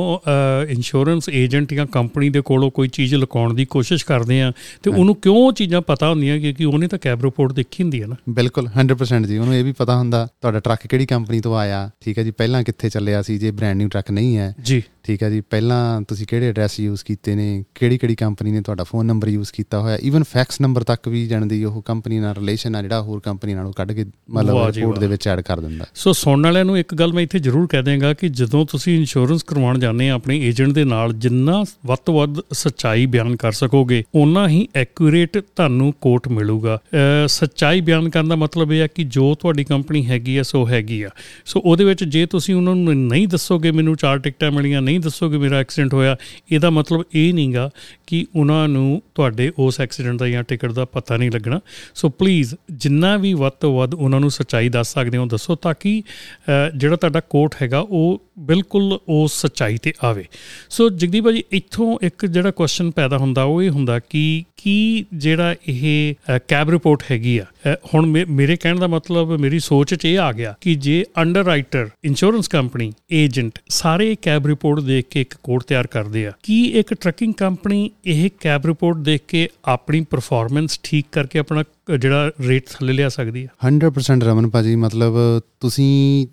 ਇੰਸ਼ੋਰੈਂਸ ਏਜੰਟ ਜਾਂ ਕੰਪਨੀ ਦੇ ਕੋਲੋਂ ਕੋਈ ਚੀਜ਼ ਲੁਕਾਉਣ ਦੀ ਕੋਸ਼ਿਸ਼ ਕਰਦੇ ਆ ਤੇ ਉਹਨੂੰ ਕਿਉਂ ਚੀਜ਼ਾਂ ਪਤਾ ਹੁੰਦੀਆਂ ਕਿਉਂਕਿ ਉਹਨੇ ਤਾਂ ਕੈਬ ਰਿਪੋਰਟ ਦੇਖੀ ਹੁੰਦੀ ਹੈ ਨਾ? ਬਿਲਕੁਲ 100% ਜੀ। ਉਹਨੂੰ ਇਹ ਵੀ ਪਤਾ ਹੁੰਦਾ ਤੁਹਾਡਾ ਟਰੱਕ ਕਿਹੜੀ ਕੰਪਨੀ ਤੋਂ ਆਇਆ ਠੀਕ ਹੈ ਜੀ ਪਹਿਲਾਂ ਕਿੱਥੇ ਚੱਲਿਆ ਸੀ ਜੇ ਬ੍ਰਾਂਡ ਨਿਊ ਟਰੱਕ ਨਹੀਂ ਹੈ ਜੀ। ਠੀਕ ਹੈ ਜੀ। ਪਹਿਲਾਂ ਤੁਸੀਂ ਕਿਹੜੇ ਐਡਰੈਸ ਯੂਜ਼ ਕੀਤੇ ਨੇ? ਕਿਹੜੀ ਕਿਹੜੀ ਕੰਪਨੀ ਨੇ ਤੁਹਾਡਾ ਫੋਨ ਨੰਬਰ ਯੂਜ਼ ਕੀਤਾ ਹੋਇਆ? ਈਵਨ ਫੈਕਸ ਨੰਬਰ ਤੱਕ ਵੀ ਜਾਣਦੀ ਉਹ ਕੰਪਨੀ ਨਾਲ ਰਿਲੇਸ਼ਨ ਆ ਜਿਹੜਾ ਹੋਰ ਕੰਪਨੀ ਨਾਲੋਂ ਕੱਢ ਕੇ ਮਤਲਬ ਰਿਪੋਰਟ ਦੇ। ਵਿੱਚ ਐਡ ਕਰ ਦਿੰਦਾ। ਸੋ ਸੁਣਨ ਵਾਲਿਆਂ ਨੂੰ ਇੱਕ ਗੱਲ ਮੈਂ ਇੱਥੇ ਜ਼ਰੂਰ ਕਹਿ ਦਿਆਂਗਾ ਕਿ ਜਦੋਂ ਤੁਸੀਂ ਇੰਸ਼ੋਰੈਂਸ ਕਰਵਾਉਣ ਜਾਂਦੇ ਆ ਆਪਣੇ ਏਜੰਟ ਦੇ ਨਾਲ ਜਿੰਨਾ ਵੱਧ ਤੋਂ ਵੱਧ ਸੱਚਾਈ ਬਿਆਨ ਕਰ ਸਕੋਗੇ ਓਨਾ ਹੀ ਐਕੂਰੇਟ ਤੁਹਾਨੂੰ ਕੋਟ ਮਿਲੂਗਾ। ਸੱਚਾਈ ਬਿਆਨ ਕਰਨ ਦਾ ਮਤਲਬ ਇਹ ਹੈ ਕਿ ਜੋ ਤੁਹਾਡੀ ਕੰਪਨੀ ਹੈਗੀ ਆ ਸੋ ਹੈਗੀ ਆ। ਸੋ ਉਹਦੇ ਵਿੱਚ ਜੇ ਤੁਸੀਂ ਉਹਨਾਂ ਨੂੰ ਨਹੀਂ ਦੱਸੋਗੇ ਮੈਨੂੰ ਚਾਰ ਟਿਕਟਾਂ ਮਿਲੀਆਂ ਨਹੀਂ ਦੱਸੋਗੇ ਮੇਰਾ ਐਕਸੀਡੈਂਟ ਹੋਇਆ ਇਹਦਾ ਮਤਲਬ ਇਹ ਨਹੀਂਗਾ ਕਿ ਉਹਨਾਂ ਨੂੰ ਤੁਹਾਡੇ ਉਸ ਐਕਸੀਡੈਂਟ ਦਾ ਜਾਂ ਟਿਕਟ ਦਾ ਪਤਾ ਨਹੀਂ ਲੱਗਣਾ। ਸੋ ਪਲੀਜ਼ ਜਿੰਨਾ ਵੀ ਵੱਧ ਤੋਂ ਵੱਧ ਉਹਨਾਂ ਨੂੰ ਸੱਚਾਈ ਦੱਸ ਸਕਦੇ ਹੋ ਦੱਸੋ ਤਾਂ ਕਿ ਅਹ, ਜਿਹੜਾ ਤੁਹਾਡਾ ਕੋਟ ਹੈਗਾ ਉਹ ਬਿਲਕੁਲ ਉਸ ਸੱਚਾਈ ਤੇ ਆਵੇ। ਸੋ ਜਗਦੀਪ ਭਾਜੀ ਇੱਥੋਂ ਇੱਕ ਜਿਹੜਾ ਕੁਐਸਚਨ ਪੈਦਾ ਹੁੰਦਾ ਉਹ ਇਹ ਹੁੰਦਾ ਕਿ ਕੀ ਜਿਹੜਾ ਇਹ ਕੈਬ ਰਿਪੋਰਟ ਹੈਗੀ ਆ ਅਹ, ਹੁਣ ਮੇ- ਮੇਰੇ ਕਹਿਣ ਦਾ ਮਤਲਬ ਮੇਰੀ ਸੋਚ 'ਚ ਇਹ ਆ ਗਿਆ ਕਿ ਜੇ ਅੰਡਰਰਾਈਟਰ ਇੰਸ਼ੋਰੈਂਸ ਕੰਪਨੀ ਏਜੰਟ ਸਾਰੇ ਕੈਬ ਰਿਪੋਰਟ ਦੇਖ ਕੇ ਇੱਕ ਕੋਡ ਤਿਆਰ ਕਰਦੇ ਆ ਕੀ ਇੱਕ ਟਰੱਕਿੰਗ ਕੰਪਨੀ ਇਹ ਕੈਬ ਰਿਪੋਰਟ ਦੇਖ ਕੇ ਆਪਣੀ ਪਰਫਾਰਮੈਂਸ ਠੀਕ ਕਰਕੇ ਆਪਣਾ ਅ, ਜਿਹੜਾ ਰੇਟ ਥੱਲੇ ਲਿਆ ਸਕਦੀ ਆ? 100% ਰਮਨ ਭਾਜੀ ਮਤਲਬ ਤੁਸੀਂ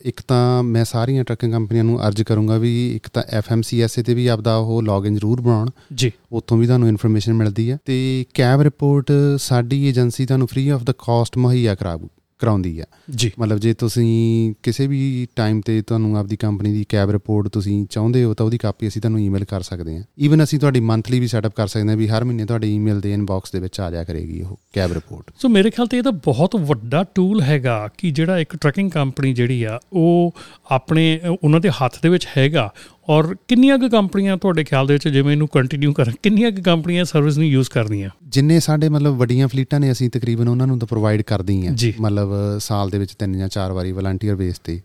ਇੱਕ ਤਾਂ ਮੈਂ ਸਾਰੀਆਂ ਟਰੱਕਿੰਗ ਕੰਪਨੀਆਂ ਨੂੰ ਅਰਜ਼ ਕਰੂੰਗਾ ਵੀ ਇੱਕ ਤਾਂ ਐਫਐਮਸੀਐਸਏ ਤੇ ਵੀ ਆਪਦਾ ਉਹ ਲੌਗਇਨ ਜ਼ਰੂਰ ਬਣਾਉਣ। ਜੀ। ਉੱਥੋਂ ਵੀ ਤੁਹਾਨੂੰ ਇਨਫੋਰਮੇਸ਼ਨ ਮਿਲਦੀ ਹੈ ਤੇ ਕੈਬ ਰਿਪੋਰਟ ਸਾਡੀ ਏਜੰਸੀ ਤੁਹਾਨੂੰ ਫ੍ਰੀ ਆਫ ਦਾ ਕਾਸਟ ਮੁਹੱਈਆ ਕਰਾ ਕਰਾਉਂਦੀ ਹੈ ਜੀ। ਮਤਲਬ ਜੇ ਤੁਸੀਂ ਕਿਸੇ ਵੀ ਟਾਈਮ ਤੇ ਤੁਹਾਨੂੰ ਆਪਦੀ ਕੰਪਨੀ ਦੀ ਕੈਬ ਰਿਪੋਰਟ ਤੁਸੀਂ ਚਾਹੁੰਦੇ ਹੋ ਤਾਂ ਉਹਦੀ ਕਾਪੀ ਅਸੀਂ ਤੁਹਾਨੂੰ ਈਮੇਲ ਕਰ ਸਕਦੇ ਹਾਂ। ਈਵਨ ਅਸੀਂ ਤੁਹਾਡੀ ਮੰਥਲੀ ਵੀ ਸੈਟਅਪ ਕਰ ਸਕਦੇ ਹਾਂ ਵੀ ਹਰ ਮਹੀਨੇ ਤੁਹਾਡੇ ਈਮੇਲ ਦੇ ਇਨਬਾਕਸ ਦੇ ਵਿੱਚ ਆ ਜਾਇਆ ਕਰੇਗੀ ਉਹ ਕੈਬ ਰਿਪੋਰਟ ਸੋ ਮੇਰੇ ਖਿਆਲ ਤੇ ਇਹ ਤਾਂ ਬਹੁਤ ਵੱਡਾ ਟੂਲ ਹੈਗਾ ਕਿ ਜਿਹੜਾ ਇੱਕ ਟਰੱਕਿੰਗ ਕੰਪਨੀ ਜਿਹੜੀ ਆ ਉਹ ਆਪਣੇ ਉਹਨਾਂ ਦੇ ਹੱਥ ਦੇ ਵਿੱਚ ਹੈਗਾ ਔਰ ਕਿੰਨੀਆਂ ਕੁ ਕੰਪਨੀਆਂ ਤੁਹਾਡੇ ਖਿਆਲ ਦੇ ਵਿੱਚ ਜਿਵੇਂ ਇਹਨੂੰ ਕੰਟੀਨਿਊ ਕਰਨ ਕਿੰਨੀਆਂ ਕੁ ਕੰਪਨੀਆਂ ਸਰਵਿਸ ਨੂੰ ਯੂਜ਼ ਕਰਦੀਆਂ? ਜਿੰਨੇ ਸਾਡੇ ਮਤਲਬ ਵੱਡੀਆਂ ਫਲੀਟਾਂ ਨੇ ਅਸੀਂ ਤਕਰੀਬਨ ਉਹਨਾਂ ਨੂੰ ਤਾਂ ਪ੍ਰੋਵਾਈਡ ਕਰਦੇ। ਹਾਂ ਮਤਲਬ ਸਾਲ ਦੇ ਵਿੱਚ ਤਿੰਨ ਜਾਂ ਚਾਰ ਵਾਰੀ ਵਲੰਟੀਅਰ ਬੇਸ ਤੇ।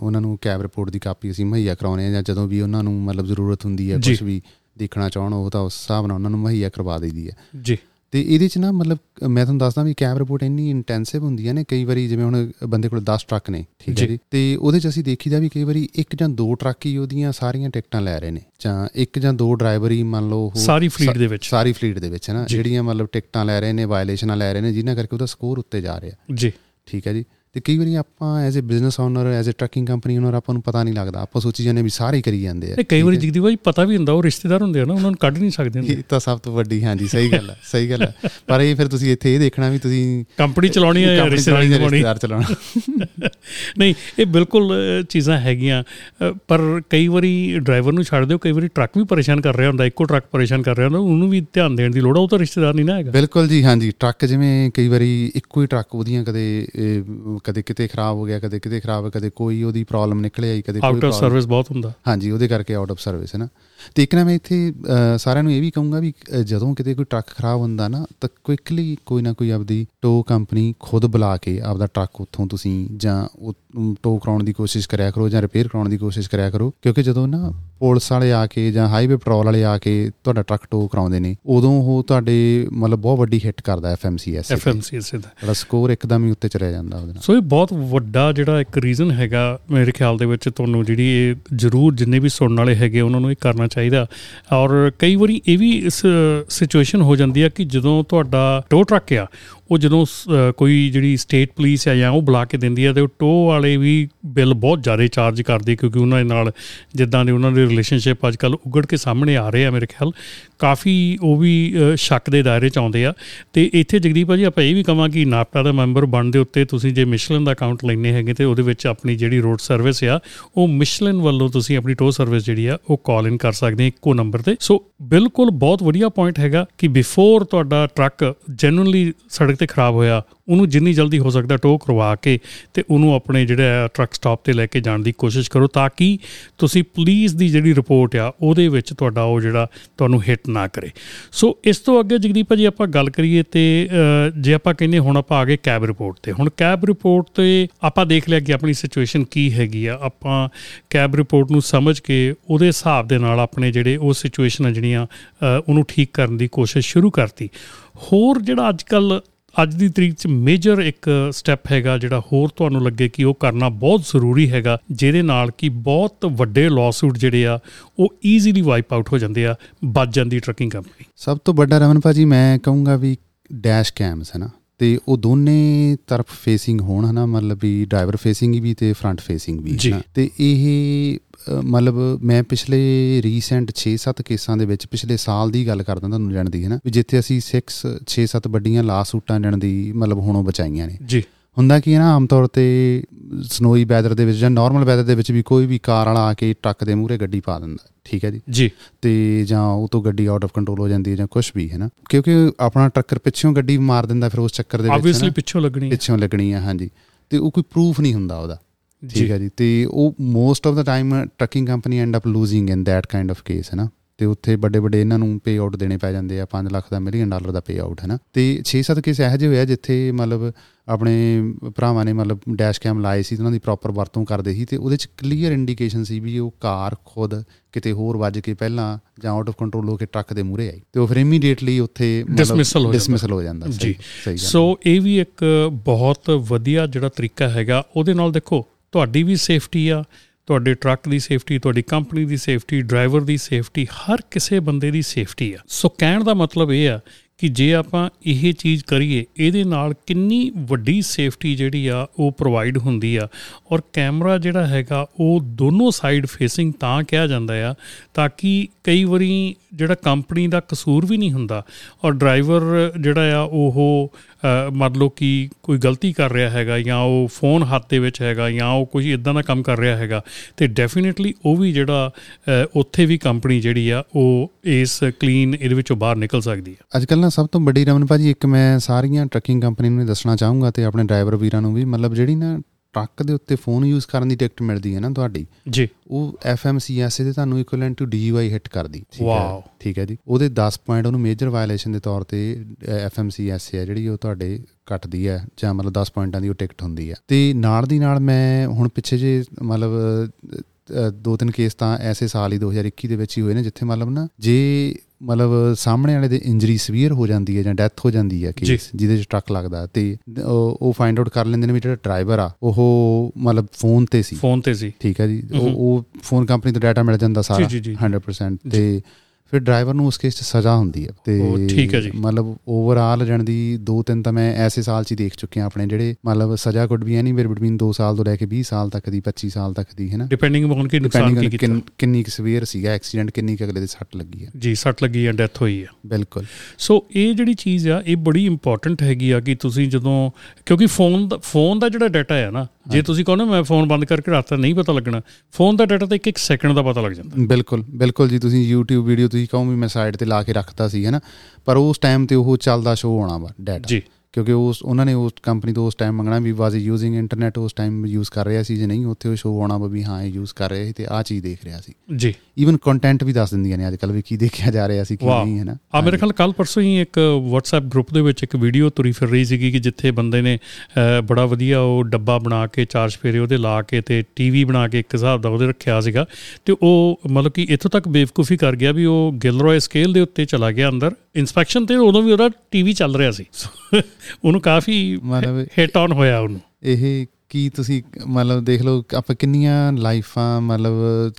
ਉਹਨਾਂ ਨੂੰ ਕੈਬ ਰਿਪੋਰਟ ਦੀ ਕਾਪੀ ਅਸੀਂ ਮੁਹੱਈਆ ਕਰਾਉਂਦੇ ਹਾਂ ਜਾਂ ਜਦੋਂ ਵੀ ਉਹਨਾਂ ਨੂੰ ਮਤਲਬ ਜ਼ਰੂਰਤ ਹੁੰਦੀ ਹੈ। ਕੁਝ ਵੀ ਦੇਖਣਾ ਚਾਹਣ ਉਹ ਤਾਂ ਉਸ ਹਿਸਾਬ ਨਾਲ ਉਹਨਾਂ ਨੂੰ ਮੁਹੱਈਆ ਕਰਵਾ ਦਈਦੀ ਹੈ। ਜੀ। ਤੇ ਇਹਦੇ ਚ ਨਾ ਮਤਲਬ ਮੈਂ ਤੁਹਾਨੂੰ ਦੱਸਦਾ ਵੀ ਕੈਬ ਰਿਪੋਰਟ ਇੰਨੀ ਇੰਟੈਂਸਿਵ ਹੁੰਦੀ ਹੈ ਨੇ ਕਈ ਵਾਰੀ ਜਿਵੇਂ ਹੁਣ ਬੰਦੇ ਕੋਲ 10 ਟਰੱਕ ਨੇ ਠੀਕ ਹੈ ਜੀ। ਤੇ ਉਹਦੇ ਚ ਅਸੀਂ ਦੇਖੀਦਾ ਵੀ ਕਈ ਵਾਰੀ ਇੱਕ ਜਾਂ ਦੋ ਟਰੱਕ ਹੀ ਉਹਦੀਆਂ ਸਾਰੀਆਂ ਟਿਕਟਾਂ ਲੈ ਰਹੇ ਨੇ ਜਾਂ ਇੱਕ ਜਾਂ ਦੋ ਡਰਾਈਵਰ ਹੀ ਮੰਨ ਲਓ ਉਹ ਸਾਰੀ fleet ਦੇ ਵਿੱਚ। ਸਾਰੀ ਫਲੀਟ ਦੇ ਵਿੱਚ ਹੈ ਨਾ। ਜਿਹੜੀਆਂ ਮਤਲਬ ਟਿਕਟਾਂ ਲੈ ਰਹੇ ਨੇ ਵਾਇਲੇਸ਼ਨਾਂ ਲੈ ਰਹੇ ਨੇ ਜਿਨ੍ਹਾਂ ਕਰਕੇ ਉਹਦਾ ਸਕੋਰ ਉੱਤੇ ਜਾ ਰਿਹਾ ਜੀ ਠੀਕ ਹੈ ਜੀ ਤੇ ਕਈ ਵਾਰੀ ਆਪਾਂ as a business owner as a trucking company owner ਆਪਾਂ ਨੂੰ ਪਤਾ ਨਹੀਂ ਲੱਗਦਾ। ਆਪਾਂ ਸੋਚੀ ਜਾਂਦੇ ਵੀ ਸਾਰੇ ਕਰੀ ਜਾਂਦੇ ਆ। ਇਹ ਕਈ ਵਾਰੀ? ਜਗਦੀਪ ਭਾਜੀ ਪਤਾ ਵੀ ਹੁੰਦਾ ਉਹ ਰਿਸ਼ਤੇਦਾਰ ਹੁੰਦੇ ਆ ਨਾ ਉਹਨਾਂ ਨੂੰ ਕੱਢ ਨਹੀਂ ਸਕਦੇ ਹੁੰਦੇ। ਇਹ ਤਾਂ ਸਭ ਤੋਂ ਵੱਡੀ ਹਾਂਜੀ ਸਹੀ ਗੱਲ ਹੈ ਸਹੀ ਗੱਲ ਹੈ ਪਰ ਇਹ ਫਿਰ ਤੁਸੀਂ ਇੱਥੇ ਇਹ ਦੇਖਣਾ ਵੀ ਤੁਸੀਂ ਕੰਪਨੀ ਚਲਾਉਣੀ ਹੈ ਜਾਂ ਰਿਸ਼ਤੇਦਾਰੀ ਚਲਾਉਣੀ? ਨਹੀਂ ਇਹ ਬਿਲਕੁਲ ਚੀਜ਼ਾਂ ਹੈਗੀਆਂ। ਪਰ ਕਈ ਵਾਰੀ ਡਰਾਈਵਰ ਨੂੰ ਛੱਡ ਦਿਓ ਕਈ ਵਾਰੀ ਟਰੱਕ ਵੀ ਪਰੇਸ਼ਾਨ ਕਰ ਰਿਹਾ ਹੁੰਦਾ ਇੱਕੋ ਟਰੱਕ ਪਰੇਸ਼ਾਨ ਕਰ ਰਿਹਾ ਹੁੰਦਾ ਉਹਨੂੰ ਵੀ ਧਿਆਨ ਦੇਣ ਦੀ ਲੋੜ ਆ ਉਹ ਤਾਂ ਰਿਸ਼ਤੇਦਾਰ ਨਹੀਂ ਨਾ ਹੈਗਾ। ਬਿਲਕੁਲ ਜੀ ਹਾਂਜੀ ਟਰੱਕ ਜਿਵੇਂ ਕਈ ਵਾਰੀ ਇੱਕੋ ਹੀ ਟਰੱਕ ਉਹਦੀਆਂ ਕਦੇ ਕਦੇ ਕਿਤੇ ਖਰਾਬ ਹੋ ਗਿਆ ਕਦੇ ਕਿਤੇ ਖਰਾਬ ਕਦੇ ਕੋਈ ਉਹਦੀ ਪ੍ਰੋਬਲਮ ਨਿਕਲ ਆਈ ਕਦੇ ਕੋਈ ਆਊਟ ਆਫ ਸਰਵਿਸ ਬਹੁਤ ਹੁੰਦਾ। ਹਾਂਜੀ ਉਹਦੇ ਕਰਕੇ ਆਊਟ ਆਫ ਸਰਵਿਸ ਹੈ ਨਾ। ਤੇ ਇੱਕ ਨਾ ਮੈਂ ਇੱਥੇ ਸਾਰਿਆਂ ਨੂੰ ਇਹ ਵੀ ਕਹੂੰਗਾ ਵੀ ਜਦੋਂ ਕਿਤੇ ਕੋਈ ਟਰੱਕ ਖਰਾਬ ਹੁੰਦਾ ਨਾ ਤਾਂ ਕੁਇਕਲੀ ਕੋਈ ਨਾ ਕੋਈ ਆਪਦੀ ਟੋ ਕੰਪਨੀ ਖੁਦ ਬੁਲਾ ਕੇ ਆਪਦਾ ਟਰੱਕ ਉੱਥੋਂ ਤੁਸੀਂ ਜਾਂ ਟੋ ਕਰਾਉਣ ਦੀ ਕੋਸ਼ਿਸ਼ ਕਰਿਆ ਕਰੋ ਜਾਂ ਰਿਪੇਅਰ ਕਰਾਉਣ ਦੀ ਕੋਸ਼ਿਸ਼ ਕਰਿਆ ਕਰੋ ਕਿਉਂਕਿ ਜਦੋਂ ਨਾ ਪੁਲਿਸ ਵਾਲੇ ਆ ਕੇ ਜਾਂ ਹਾਈਵੇ ਪੈਟਰੋਲ ਵਾਲੇ ਆ ਕੇ ਤੁਹਾਡਾ ਟਰੱਕ ਟੋ ਕਰਾਉਂਦੇ ਨੇ ਉਦੋਂ ਉਹ ਤੁਹਾਡੇ ਮਤਲਬ ਬਹੁਤ ਵੱਡੀ ਹਿੱਟ ਕਰਦਾ ਐਫਐਮਸੀਐਸ ਐਫਐਮਸੀਐਸ ਦਾ ਸਕੋਰ ਇੱਕਦਮ ਹੀ ਉੱਤੇ ਚਲਿਆ ਜਾਂਦਾ ਉਹਦੇ ਨਾਲ। ਸੋ ਇਹ ਬਹੁਤ ਵੱਡਾ ਜਿਹੜਾ ਇੱਕ ਰੀਜ਼ਨ ਹੈਗਾ ਮੇਰੇ ਖਿਆਲ ਦੇ ਵਿੱਚ ਤੁਹਾਨੂੰ ਜਿਹੜੀ ਇਹ ਜ਼ਰੂਰ ਜਿੰਨੇ ਵੀ ਸੁਣਨ ਵਾਲੇ ਹੈਗੇ ਉਹਨਾਂ ਨੂੰ ਇਹ ਕਰਨਾ ਚਾਹੀਦਾ। ਔਰ ਕਈ ਵਾਰੀ ਇਹ ਵੀ ਇਸ ਸਿਚੁਏਸ਼ਨ ਹੋ ਜਾਂਦੀ ਹੈ ਕਿ ਜਦੋਂ ਤੁਹਾਡਾ ਟੋ ਟਰੱਕ ਆ ਉਹ ਜਦੋਂ ਸ- ਅ, ਕੋਈ ਜਿਹੜੀ ਸਟੇਟ ਪੁਲਿਸ ਆ ਜਾਂ ਉਹ ਬੁਲਾ ਕੇ ਦਿੰਦੀ ਹੈ ਤੇ ਉਹ ਟੋ ਵਾਲੇ ਵੀ ਬਿੱਲ ਬਹੁਤ ਜ਼ਿਆਦਾ ਚਾਰਜ ਕਰਦੇ ਕਿਉਂਕਿ ਉਹਨਾਂ ਦੇ ਨਾਲ ਜਿੱਦਾਂ ਦੇ ਉਹਨਾਂ ਦੇ ਰਿਲੇਸ਼ਨਸ਼ਿਪ ਅੱਜ ਕੱਲ ਉਗੜ ਕੇ ਸਾਹਮਣੇ ਆ ਰਹੇ ਆ ਮੇਰੇ ਖਿਆਲ। ਕਾਫੀ ਉਹ ਵੀ ਅ, ਸ਼ੱਕ ਦੇ ਦਾਇਰੇ ਚ ਆਉਂਦੇ ਆ। ਤੇ ਇੱਥੇ ਜਗਦੀਪ ਭਾਜੀ ਆਪਾਂ ਇਹ ਵੀ ਕਹਾਂ ਕਿ ਨਾਪਟਾ ਦਾ ਮੈਂਬਰ ਬਣਨ ਦੇ ਉੱਤੇ ਤੁਸੀਂ ਜੇ ਮਿਸ਼ਲਨ ਦਾ ਅਕਾਊਂਟ ਲੈਣੇ ਹੈਗੇ ਤੇ ਉਹਦੇ ਵਿੱਚ ਆਪਣੀ ਜਿਹੜੀ ਰੋਡ ਸਰਵਿਸ ਆ ਉਹ ਮਿਸ਼ਲਨ ਵੱਲੋਂ ਤੁਸੀਂ ਆਪਣੀ ਟੋ ਸਰਵਿਸ ਜਿਹੜੀ ਆ ਉਹ ਕਾਲ ਇਨ ਕਰ ਸਕਦੇ ਹੋ ਇੱਕੋ ਨੰਬਰ ਤੇ। ਸੋ ਬਿਲਕੁਲ ਬਹੁਤ ਵਧੀਆ ਪੁਆਇੰਟ ਹੈਗਾ ਕਿ ਬਿਫੋਰ ਤੁਹਾਡਾ ਟਰੱਕ ਜੈਨੂਇਨਲੀ ਸੜਕ ਤੇ ਖਰਾਬ ਹੋਇਆ ਉਹਨੂੰ ਜਿੰਨੀ ਜਲਦੀ ਹੋ ਸਕਦਾ ਟੋ ਕਰਵਾ ਕੇ ਤੇ ਉਹਨੂੰ ਆਪਣੇ ਜਿਹੜਾ ਟਰੱਕ ਸਟਾਪ ਤੇ ਲੈ ਕੇ ਜਾਣ ਦੀ ਕੋਸ਼ਿਸ਼ ਕਰੋ ਤਾਂ ਕਿ ਤੁਸੀਂ ਪੁਲਿਸ ਦੀ ਜਿਹੜੀ ਰਿਪੋਰਟ ਆ ਉਹਦੇ ਵਿੱਚ ਤੁਹਾਡਾ ਉਹ ਜਿਹੜਾ ਤੁਹਾਨੂੰ ਹਿੱਟ ਨਾ ਕਰੇ। ਸੋ ਇਸ ਤੋਂ ਅੱਗੇ ਜਗਦੀਪ ਜੀ ਆਪਾਂ ਗੱਲ ਕਰੀਏ ਤੇ ਅ, ਜੇ ਆਪਾਂ ਕਹਿੰਦੇ ਹੁਣ ਆਪਾਂ ਆ ਗਏ ਕੈਬ ਰਿਪੋਰਟ ਤੇ। ਹੁਣ ਕੈਬ ਰਿਪੋਰਟ ਤੇ ਆਪਾਂ ਦੇਖ ਲਿਆ ਕਿ ਆਪਣੀ ਸਿਚੁਏਸ਼ਨ ਕੀ ਹੈਗੀ ਆ। ਆਪਾਂ ਕੈਬ ਰਿਪੋਰਟ ਨੂੰ ਸਮਝ ਕੇ ਉਹਦੇ ਹਿਸਾਬ ਦੇ ਨਾਲ ਆਪਣੇ ਜਿਹੜੇ ਉਹ ਸਿਚੁਏਸ਼ਨ ਆ ਜਿਹੜੀਆਂ ਅ, ਉਹਨੂੰ ਠੀਕ ਕਰਨ ਦੀ ਕੋਸ਼ਿਸ਼ ਸ਼ੁਰੂ ਕਰਤੀ। ਹੋਰ ਜਿਹੜਾ ਅੱਜ ਕੱਲ ਅੱਜ ਦੀ ਤਰੀਕ 'ਚ ਮੇਜਰ ਇੱਕ ਸਟੈਪ ਹੈਗਾ ਜਿਹੜਾ ਹੋਰ ਤੁਹਾਨੂੰ ਲੱਗੇ ਕਿ ਉਹ ਕਰਨਾ ਬਹੁਤ ਜ਼ਰੂਰੀ ਹੈਗਾ ਜਿਹਦੇ ਨਾਲ ਕਿ ਬਹੁਤ ਵੱਡੇ ਲਾਸੂਟ ਜਿਹੜੇ ਆ ਉਹ ਈਜ਼ੀਲੀ ਵਾਈਪ ਆਊਟ ਹੋ ਜਾਂਦੇ ਆ ਬਚ ਜਾਂਦੀ ਟਰੱਕਿੰਗ ਕੰਪਨੀ ਸਭ ਤੋਂ ਵੱਡਾ ਰਮਨ ਭਾਜੀ ਮੈਂ ਕਹੂੰਗਾ ਵੀ ਡੈਸ਼ ਕੈਮਸ ਹੈ ਨਾ ਤੇ ਉਹ ਦੋਨੇ ਤਰਫ ਫੇਸਿੰਗ ਹੋਣ ਹਨਾ ਮਤਲਬ ਵੀ ਡਰਾਈਵਰ ਫੇਸਿੰਗ ਵੀ ਤੇ ਫਰੰਟ ਫੇਸਿੰਗ ਵੀ ਤੇ ਇਹ ਮਤਲਬ ਮੈਂ ਪਿਛਲੇ ਰੀਸੈਂਟ 6-7 ਕੇਸਾਂ ਦੇ ਵਿੱਚ ਪਿਛਲੇ ਸਾਲ ਦੀ ਗੱਲ ਕਰਦਾ ਤੁਹਾਨੂੰ ਜਾਣ ਦੀ ਹੈ ਨਾ? ਜਿੱਥੇ ਅਸੀਂ 6 6-7 ਵੱਡੀਆਂ ਲਾਸੂਟਾਂ ਜਾਣ ਦੀ ਮਤਲਬ ਹੁਣੋਂ ਬਚਾਈਆਂ ਨੇ। ਜੀ। ਹੁੰਦਾ ਕੀ ਹੈ ਨਾ ਆਮ ਤੌਰ ਤੇ ਸਨੋਈ ਵੈਦਰ ਦੇ ਵਿੱਚ ਜਾਂ ਨਾਰਮਲ ਵੈਦਰ ਦੇ ਵਿੱਚ ਵੀ ਕੋਈ ਵੀ ਕਾਰ ਵਾਲਾ ਆ ਕੇ ਟਰੱਕ ਦੇ ਮੂਹਰੇ ਗੱਡੀ ਪਾ ਦਿੰਦਾ ਠੀਕ ਹੈ ਜੀ? ਜੀ। ਤੇ ਜਾਂ ਉਹ ਤੋਂ ਗੱਡੀ ਆਊਟ ਆਫ ਕੰਟਰੋਲ ਹੋ ਜਾਂਦੀ ਹੈ ਜਾਂ ਕੁਝ ਵੀ ਹੈ ਨਾ? ਕਿਉਂਕਿ ਆਪਣਾ ਟਰੱਕਰ ਪਿੱਛੋਂ ਗੱਡੀ ਮਾਰ ਦਿੰਦਾ ਫਿਰ ਉਸ ਚੱਕਰ ਦੇ ਵਿੱਚ ਆਬਵੀਅਸਲੀ ਪਿੱਛੋਂ ਲੱਗਣੀ ਹੈ। ਪਿੱਛੋਂ ਲੱਗਣੀ ਹੈ ਹਾਂਜੀ। ਤੇ ਉਹ ਕੋਈ ਪ੍ਰੂਫ ਨਹੀਂ ਹੁੰਦਾ ਉਹਦਾ। ਠੀਕ ਹੈ ਜੀ। ਤੇ ਉਹ most of the time trucking company end up losing in that kind of case ਹੈ ਨਾ? ਤੇ ਉੱਥੇ ਵੱਡੇ ਵੱਡੇ ਇਹਨਾਂ ਨੂੰ ਪੇ ਆਊਟ ਦੇਣੇ ਪੈ ਜਾਂਦੇ ਆ 5 ਲੱਖ ਦਾ ਮਿਲੀਅਨ ਡਾਲਰ ਦਾ ਪੇ ਆਊਟ ਹੈ ਨਾ? ਤੇ 6-7 ਕੇਸ ਇਹੋ ਜਿਹੇ ਹੋਏ ਆ ਜਿੱਥੇ ਮਤਲਬ ਆਪਣੇ ਭਰਾਵਾਂ ਨੇ ਮਤਲਬ ਡੈਸ਼ ਕੈਮ ਲਾਏ ਸੀ ਉਹਨਾਂ ਦੀ ਪ੍ਰੋਪਰ ਵਰਤੋਂ ਕਰਦੇ ਸੀ ਤੇ ਉਹਦੇ ਚ ਕਲੀਅਰ ਇੰਡੀਕੇਸ਼ਨ ਸੀ ਵੀ ਉਹ ਕਾਰ ਖੁਦ ਕਿਤੇ ਹੋਰ ਵੱਜ ਕੇ ਪਹਿਲਾਂ ਜਾਂ ਆਊਟ ਆਫ ਕੰਟਰੋਲ ਹੋ ਕੇ ਟਰੱਕ ਦੇ ਮੂਹਰੇ ਆਈ ਤੇ ਉਹ ਫਿਰ ਇਮੀਡੀਏਟਲੀ ਉੱਥੇ Dismissal ਹੋ। ਡਿਸਮਿਸਲ ਹੋ ਜਾਂਦਾ। ਜੀ। ਸੋ ਇਹ ਵੀ ਇੱਕ ਬਹੁਤ ਵਧੀਆ ਜਿਹੜਾ ਤਰੀਕਾ ਹੈਗਾ ਉਹਦੇ ਨਾਲ ਦੇਖੋ ਤੁਹਾਡੀ ਵੀ ਸੇਫਟੀ ਆ ਤੁਹਾਡੇ ਟਰੱਕ ਦੀ ਸੇਫਟੀ ਤੁਹਾਡੀ ਕੰਪਨੀ ਦੀ ਸੇਫਟੀ ਡਰਾਈਵਰ ਦੀ ਸੇਫਟੀ ਹਰ ਕਿਸੇ ਬੰਦੇ ਦੀ ਸੇਫਟੀ ਆ। ਸੋ ਕਹਿਣ ਦਾ ਮਤਲਬ ਇਹ ਆ ਕਿ ਜੇ ਆਪਾਂ ਇਹ ਚੀਜ਼ ਕਰੀਏ ਇਹਦੇ ਨਾਲ ਕਿੰਨੀ ਵੱਡੀ ਸੇਫਟੀ ਜਿਹੜੀ ਆ ਉਹ ਪ੍ਰੋਵਾਈਡ ਹੁੰਦੀ ਆ। ਔਰ ਕੈਮਰਾ ਜਿਹੜਾ ਹੈਗਾ ਉਹ ਦੋਨੋਂ ਸਾਈਡ ਫੇਸਿੰਗ ਤਾਂ ਕਿਹਾ ਜਾਂਦਾ ਆ ਤਾਂ ਕਿ ਕਈ ਵਾਰੀ ਜਿਹੜਾ ਕੰਪਨੀ ਦਾ ਕਸੂਰ ਵੀ ਨਹੀਂ ਹੁੰਦਾ ਔਰ ਡਰਾਈਵਰ ਜਿਹੜਾ ਆ ਉਹ ਅ, ਮੰਨ ਲਓ ਕਿ ਕੋਈ ਗਲਤੀ ਕਰ ਰਿਹਾ ਹੈਗਾ ਜਾਂ ਉਹ ਫੋਨ ਹੱਥ ਦੇ ਵਿੱਚ ਹੈਗਾ ਜਾਂ ਉਹ ਕੋਈ ਇਦਾਂ ਦਾ ਕੰਮ ਕਰ ਰਿਹਾ ਹੈਗਾ ਤੇ ਡੈਫੀਨਿਟਲੀ ਉਹ ਵੀ ਜਿਹੜਾ ਅ, ਉੱਥੇ ਵੀ ਕੰਪਨੀ ਜਿਹੜੀ ਆ ਉਹ ਇਸ ਕਲੀਨ ਇਹਦੇ ਵਿੱਚੋਂ ਬਾਹਰ ਨਿਕਲ ਸਕਦੀ ਆ। ਅੱਜ ਕੱਲ੍ਹ ਨਾ ਸਭ ਤੋਂ ਵੱਡੀ ਰਮਨ ਭਾਜੀ ਇੱਕ ਮੈਂ ਸਾਰੀਆਂ ਟਰੱਕਿੰਗ ਕੰਪਨੀ ਨੂੰ ਦੱਸਣਾ ਚਾਹੂੰਗਾ ਤੇ ਆਪਣੇ ਡਰਾਈਵਰ ਵੀਰਾਂ ਨੂੰ ਵੀ ਮਤਲਬ ਜਿਹੜੀ ਨਾ ਟਰੱਕ ਦੇ ਉੱਤੇ ਫੋਨ ਯੂਜ਼ ਕਰਨ ਦੀ ਟਿਕਟ ਮਿਲਦੀ ਹੈ ਨਾ ਤੁਹਾਡੀ ਜੀ। ਉਹ FMCSA ਦੇ ਤੁਹਾਨੂੰ ਇਕੁਇਵਲੈਂਟ ਟੂ DUI ਹਿੱਟ ਕਰਦੀ। ਠੀਕ. ਹੈ? ਠੀਕ ਹੈ ਜੀ। ਉਹਦੇ 10 ਪੁਆਇੰਟ ਉਹਨੂੰ ਮੇਜਰ ਵਾਇਲੇਸ਼ਨ ਦੇ ਤੌਰ ਤੇ FMCSA ਹੈ ਜਿਹੜੀ ਉਹ ਤੁਹਾਡੇ ਕੱਟਦੀ ਹੈ ਜਾਂ ਮਤਲਬ 10 ਪੁਆਇੰਟਾਂ ਦੀ ਉਹ ਟਿਕਟ ਹੁੰਦੀ ਹੈ। ਤੇ ਨਾਲ ਦੀ ਨਾਲ ਮੈਂ ਹੁਣ ਪਿੱਛੇ ਜੇ ਮਤਲਬ ਦੋ ਤਿੰਨ ਕੇਸ ਤਾਂ ਐਸੇ ਸਾਲ ਹੀ 2021 ਦੇ ਵਿੱਚ ਹੀ ਹੋਏ ਨੇ ਜਿੱਥੇ ਮਤਲਬ ਨਾ ਜੇ ਮਤਲਬ ਸਾਹਮਣੇ ਵਾਲੇ ਦੇ ਇੰਜਰੀ ਸਵੀਅਰ ਹੋ ਜਾਂਦੀ ਹੈ ਜਾਂ ਡੈਥ ਹੋ ਜਾਂਦੀ ਹੈ ਕੇਸ ਜਿਹਦੇ ਚ ਟਰੱਕ ਲੱਗਦਾ ਤੇ ਉਹ ਫਾਈਂਡ ਆਊਟ ਕਰ ਲੈਂਦੇ ਨੇ ਵੀ ਜਿਹੜਾ ਡਰਾਈਵਰ ਆ ਉਹ ਮਤਲਬ ਫੋਨ ਤੇ ਸੀ। ਫੋਨ ਤੇ ਸੀ। ਠੀਕ ਹੈ ਜੀ। ਉਹ ਫੋਨ ਕੰਪਨੀ ਤੋਂ ਡਾਟਾ ਮਿਲ ਜਾਂਦਾ ਸਾਰਾ ਜੀ, ਜੀ, ਜੀ। 100% ਤੇ ਫਿਰ ਡਰਾਈਵਰ ਨੂੰ ਉਸ ਕੇਸ 'ਚ ਸਜ਼ਾ ਹੁੰਦੀ ਹੈ ਤੇ ਠੀਕ ਹੈ ਜੀ। ਮਤਲਬ ਓਵਰਆਲ ਜਣ ਦੀ ਦੋ ਤਿੰਨ ਤਾਂ ਮੈਂ ਐਸੇ ਸਾਲ 'ਚ ਹੀ ਦੇਖ ਚੁੱਕਿਆ ਆਪਣੇ ਜਿਹੜੇ ਮਤਲਬ ਸਜ਼ਾ ਕੁਡ ਵੀ ਐਨੀਵੇਅਰ ਬਿਟਵੀਨ 2 ਸਾਲ ਤੋਂ ਲੈ ਕੇ 20 ਸਾਲ ਤੱਕ ਦੀ 25 ਸਾਲ ਤੱਕ ਦੀ ਹੈ ਨਾ ਡਿਪੈਂਡਿੰਗ ਅਪਨ ਕਿ ਨੁਕਸਾਨ ਕੀ ਕੀਤਾ। ਕਿੰਨ- ਕੁ ਸਵੇਅਰ ਸੀਗਾ ਐਕਸੀਡੈਂਟ ਕਿੰਨੀ ਕੁ ਅਗਲੇ ਦੇ ਸੱਟ ਲੱਗੀ ਹੈ। ਜੀ ਸੱਟ ਲੱਗੀ ਜਾਂ ਡੈਥ ਹੋਈ ਆ ਬਿਲਕੁਲ। ਸੋ ਇਹ ਜਿਹੜੀ ਚੀਜ਼ ਆ ਇਹ ਬੜੀ ਇੰਪੋਰਟੈਂਟ ਹੈਗੀ ਆ ਕਿ ਤੁਸੀਂ ਜਦੋਂ ਕਿਉਂਕਿ ਫੋਨ ਦਾ ਫੋਨ ਦਾ ਜਿਹੜਾ ਡਾਟਾ ਹੈ ਨਾ ਜੇ ਤੁਸੀਂ ਕਹੋ ਨਾ ਮੈਂ ਫੋਨ ਬੰਦ ਕਰਕੇ ਰੱਖਤਾ ਨਹੀਂ ਪਤਾ ਲੱਗਣਾ ਫੋਨ ਦਾ ਡਾਟਾ ਤਾਂ ਇੱਕ ਇੱਕ ਸੈਕਿੰਡ ਦਾ ਪਤਾ ਲੱਗ ਜਾਂਦਾ। ਬਿਲਕੁਲ ਬਿਲਕੁਲ ਜੀ ਤੁਸੀਂ YouTube ਵੀਡੀਓ ਤੁਸੀਂ ਕਹੋ ਵੀ ਮੈਂ ਸਾਈਡ ਤੇ ਲਾ ਕੇ ਰੱਖਤਾ ਸੀ ਹੈ ਨਾ ਪਰ ਉਸ ਟਾਈਮ ਤੇ ਉਹ ਚੱਲਦਾ ਸ਼ੋ ਹੋਣਾ ਵਾ ਡਾਟਾ ਜੀ। ਕਿਉਂਕਿ ਉਸ ਉਹਨਾਂ ਨੇ ਉਸ ਕੰਪਨੀ ਤੋਂ ਉਸ ਟਾਈਮ ਮੰਗਣਾ ਵੀ ਵਾਜ਼ ਯੂਜ਼ਿੰਗ ਇੰਟਰਨੈਟ ਉਸ ਟਾਈਮ ਯੂਜ਼ ਕਰ ਰਿਹਾ ਸੀ ਜੇ ਨਹੀਂ ਉੱਥੇ ਉਹ ਸ਼ੋ ਆਉਣਾ ਵਾ ਹਾਂ ਇਹ ਯੂਜ਼ ਕਰ ਰਿਹਾ ਸੀ ਤੇ ਆਹ ਚੀਜ਼ ਦੇਖ ਰਿਹਾ ਸੀ। ਜੀ। ਈਵਨ ਕੰਟੈਂਟ ਵੀ ਦੱਸ ਦਿੰਦੀਆਂ ਨੇ ਅੱਜ ਕੱਲ ਵੀ ਕੀ ਦੇਖਿਆ ਜਾ ਰਿਹਾ ਸੀ ਕੀ ਨਹੀਂ ਹੈ ਨਾ? ਆ ਮੇਰੇ ਖਿਆਲ ਕੱਲ ਪਰਸੋਂ ਹੀ ਇੱਕ WhatsApp ਗਰੁੱਪ ਦੇ ਵਿੱਚ ਇੱਕ ਵੀਡੀਓ ਤੁਰੀ ਫਿਰ ਰਹੀ ਸੀਗੀ ਕਿ ਜਿੱਥੇ ਬੰਦੇ ਨੇ ਬੜਾ ਵਧੀਆ ਉਹ ਡੱਬਾ ਬਣਾ ਕੇ ਚਾਰ ਸਫੇਰੇ ਉਹਦੇ ਲਾ ਕੇ ਤੇ ਟੀਵੀ ਬਣਾ ਕੇ ਇੱਕ ਹਿਸਾਬ ਦਾ ਉਹਦੇ ਰੱਖਿਆ ਸੀਗਾ ਤੇ ਉਹ ਮਤਲਬ ਕਿ ਇੱਥੋਂ ਤੱਕ ਬੇਵਕੂਫੀ ਕਰ ਗਿਆ ਵੀ ਉਹ ਗਿਲਰੋਏ ਸਕੇਲ ਦੇ ਉੱਤੇ ਚਲਾ ਗਿਆ ਅੰਦਰ। ਇਨਸਪੈਕਸ਼ਨ ਤੇ ਉਦੋਂ ਵੀ ਉਹਦਾ ਟੀਵੀ ਚੱਲ ਰਿਹਾ ਸੀ। ਉਹਨੂੰ ਕਾਫੀ ਮਤਲਬ ਹਿੱਟ ਆਨ ਹੋਇਆ ਉਹਨੂੰ ਇਹ ਕੀ ਤੁਸੀਂ ਮਤਲਬ ਦੇਖ ਲਓ ਆਪਾਂ ਕਿੰਨੀਆਂ ਲਾਈਫਾਂ ਮਤਲਬ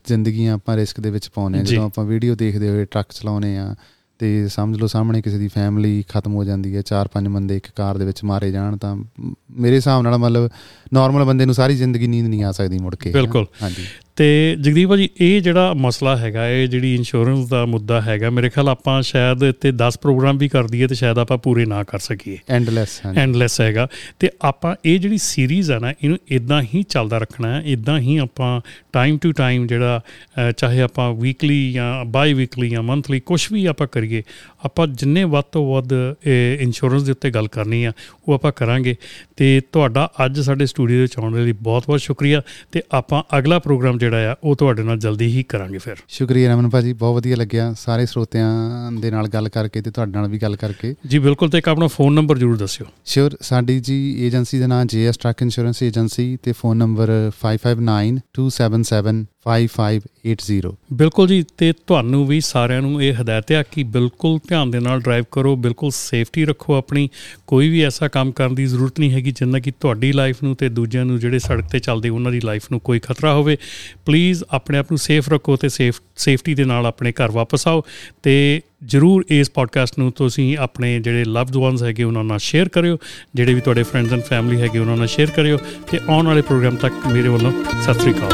ਜ਼ਿੰਦਗੀਆਂ ਆਪਾਂ ਰਿਸਕ ਦੇ ਵਿੱਚ ਪਾਉਨੇ ਆ। ਜਦੋਂ ਆਪਾਂ ਵੀਡੀਓ ਦੇਖਦੇ ਹੋਏ ਟਰੱਕ ਚਲਾਉਨੇ ਆ ਤੇ ਸਮਝ ਲਓ ਸਾਹਮਣੇ ਕਿਸੇ ਦੀ ਫੈਮਿਲੀ ਖਤਮ ਹੋ ਜਾਂਦੀ ਹੈ ਚਾਰ ਪੰਜ ਬੰਦੇ ਇੱਕ ਕਾਰ ਦੇ ਵਿੱਚ ਮਾਰੇ ਜਾਣ ਤਾਂ ਮੇਰੇ ਹਿਸਾਬ ਨਾਲ ਮਤਲਬ ਨਾਰਮਲ ਬੰਦੇ ਨੂੰ ਸਾਰੀ ਜ਼ਿੰਦਗੀ ਨੀਂਦ ਨਹੀਂ ਆ ਸਕਦੀ ਮੁੜ ਕੇ ਬਿਲਕੁਲ। ਹਾਂਜੀ ਤੇ ਜਗਦੀਪ ਭਾਜੀ ਇਹ ਜਿਹੜਾ ਮਸਲਾ ਹੈਗਾ ਇਹ ਜਿਹੜੀ ਇੰਸ਼ੋਰੈਂਸ ਦਾ ਮੁੱਦਾ ਹੈਗਾ ਮੇਰੇ ਖਿਆਲ ਆਪਾਂ ਸ਼ਾਇਦ ਇੱਥੇ 10 ਪ੍ਰੋਗਰਾਮ ਵੀ ਕਰ ਦਈਏ ਤੇ ਸ਼ਾਇਦ ਆਪਾਂ ਪੂਰੇ ਨਾ ਕਰ ਸਕੀਏ। ਐਂਡਲੈਸ ਹਾਂਜੀ। ਐਂਡਲੈਸ ਹੈਗਾ। ਤੇ ਆਪਾਂ ਇਹ ਜਿਹੜੀ ਸੀਰੀਜ਼ ਆ ਨਾ ਇਹਨੂੰ ਇਦਾਂ ਹੀ ਚੱਲਦਾ ਰੱਖਣਾ ਹੈ ਇਦਾਂ ਹੀ ਆਪਾਂ ਟਾਈਮ ਟੂ ਟਾਈਮ ਜਿਹੜਾ ਚਾਹੇ ਆਪਾਂ ਵੀਕਲੀ ਜਾਂ ਬਾਈ ਵੀਕਲੀ ਜਾਂ ਮੰਥਲੀ ਕੁਝ ਵੀ ਆਪਾਂ ਕਰੀਏ ਆਪਾਂ ਜਿੰਨੇ ਵੱਧ ਤੋਂ ਵੱਧ ਇੰਸ਼ੋਰੈਂਸ ਦੇ ਉੱਤੇ ਗੱਲ ਕਰਨੀ ਆ ਉਹ ਆਪਾਂ ਕਰਾਂਗੇ। ਤੇ ਤੁਹਾਡਾ ਅੱਜ ਸਾਡੇ ਸਟੂਡੀਓ ਵਿੱਚ ਆਉਣ ਲਈ ਬਹੁਤ ਬਹੁਤ ਸ਼ੁਕਰੀਆ। ਤੇ ਆਪਾਂ ਅਗਲਾ ਪ੍ਰੋਗਰਾਮ ਜਿਹੜਾ ਆ ਉਹ ਤੁਹਾਡੇ ਨਾਲ ਜਲਦੀ ਹੀ ਕਰਾਂਗੇ ਫਿਰ। ਸ਼ੁਕਰੀਆ ਰਮਨ ਭਾਜੀ ਬਹੁਤ ਵਧੀਆ ਲੱਗਿਆ। ਸਾਰੇ ਸਰੋਤਿਆਂ ਦੇ ਨਾਲ ਗੱਲ ਕਰਕੇ ਤੇ ਤੁਹਾਡੇ ਨਾਲ ਵੀ ਗੱਲ ਕਰਕੇ। ਜੀ ਬਿਲਕੁਲ ਤੇ ਇੱਕ ਆਪਣਾ ਫੋਨ ਨੰਬਰ ਜ਼ਰੂਰ ਦੱਸਿਓ। ਸ਼ੋਰ ਸਾਡੀ ਜੀ ਏਜੰਸੀ ਦਾ ਨਾਮ ਜੀਐਸ ਟਰੱਕ ਇੰਸ਼ੋਰੈਂਸ ਏਜੰਸੀ ਤੇ ਫੋਨ ਨੰਬਰ 559277 5580 ਬਿਲਕੁਲ ਜੀ ਤੇ ਤੁਹਾਨੂੰ ਵੀ ਸਾਰਿਆਂ ਨੂੰ ਇਹ ਹਦਾਇਤ ਹੈ ਕਿ ਬਿਲਕੁਲ ਧਿਆਨ ਦੇ ਨਾਲ ਡਰਾਈਵ ਕਰੋ ਬਿਲਕੁਲ ਸੇਫਟੀ ਰੱਖੋ ਆਪਣੀ। ਕੋਈ ਵੀ ਐਸਾ ਕੰਮ ਕਰਨ ਦੀ ਜ਼ਰੂਰਤ ਨਹੀਂ ਹੈਗੀ ਜਿੰਨਾ ਕਿ ਤੁਹਾਡੀ ਲਾਈਫ ਨੂੰ ਤੇ ਦੂਜਿਆਂ ਨੂੰ ਜਿਹੜੇ ਸੜਕ ਤੇ ਚੱਲਦੇ ਉਹਨਾਂ ਦੀ ਲਾਈਫ ਨੂੰ ਕੋਈ ਖਤਰਾ ਹੋਵੇ। ਪਲੀਜ਼ ਆਪਣੇ ਆਪ ਨੂੰ ਸੇਫ ਰੱਖੋ ਤੇ ਸੇਫ ਸੇਫਟੀ ਦੇ ਨਾਲ ਆਪਣੇ ਘਰ ਵਾਪਸ ਆਓ ਤੇ ਜਰੂਰ ਇਸ ਪੋਡਕਾਸਟ ਨੂੰ ਤੁਸੀਂ ਆਪਣੇ ਜਿਹੜੇ ਲਵਡ ਵਨਸ ਹੈਗੇ ਉਹਨਾਂ ਨਾਲ ਸ਼ੇਅਰ ਕਰਿਓ, ਜਿਹੜੇ ਵੀ ਤੁਹਾਡੇ ਫਰੈਂਡਸ ਐਂਡ ਫੈਮਿਲੀ ਹੈਗੇ ਉਹਨਾਂ ਨਾਲ ਸ਼ੇਅਰ ਕਰਿਓ ਤੇ ਆਉਣ ਵਾਲੇ ਪ੍ਰੋਗਰਾਮ ਤੱਕ ਮੇਰੇ ਵੱਲੋਂ ਸਤਿ ਸ੍ਰੀ ਅਕਾਲ।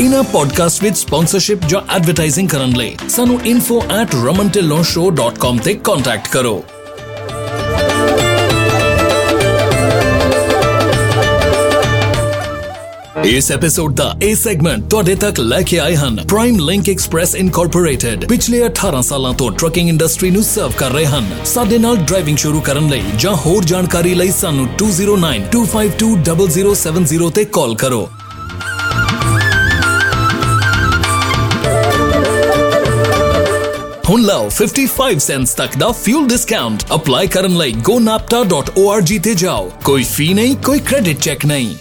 ਇਨਾ ਪੋਡਕਾਸਟ ਵਿੱਚ ਸਪਾਂਸਰਸ਼ਿਪ ਜਾਂ ਐਡਵਰਟਾਈਜ਼ਿੰਗ ਕਰਨ ਲਈ ਸਾਨੂੰ info@ramantillonshow.com ਤੇ ਕੰਟੈਕਟ ਕਰੋ। ਇਸ ਐਪੀਸੋਡ ਦਾ ਇਹ ਸੈਗਮੈਂਟ ਤੁਹਾਡੇ ਤੱਕ ਲੈ ਕੇ ਆਏ ਹਨ ਪ੍ਰਾਈਮ ਲਿੰਕ ਐਕਸਪ੍ਰੈਸ ਇਨਕੋਰਪੋਰੇਟਡ ਪਿਛਲੇ 18 ਸਾਲਾਂ ਤੋਂ ਟਰੱਕਿੰਗ ਇੰਡਸਟਰੀ ਨੂੰ ਸਰਵ ਕਰ ਰਹੇ ਹਨ। ਸਾਡੇ ਨਾਲ ਡਰਾਈਵਿੰਗ ਸ਼ੁਰੂ ਕਰਨ ਲਈ ਜਾਂ ਹੋਰ ਜਾਣਕਾਰੀ ਲਈ ਸਾਨੂੰ 2092520070 ਤੇ ਕਾਲ ਕਰੋ। ਹੁਣ ਲਓ 55 ਸੈਂਟਸ ਤੱਕ ਦਾ ਫਿਊਲ ਡਿਸਕਾਊਂਟ ਅਪਲਾਈ ਕਰਨ ਲਈ gonapta.org ਤੇ ਜਾਓ। ਕੋਈ ਫੀ ਨਹੀਂ, ਕੋਈ ਕ੍ਰੈਡਿਟ ਚੈੱਕ ਨਹੀਂ।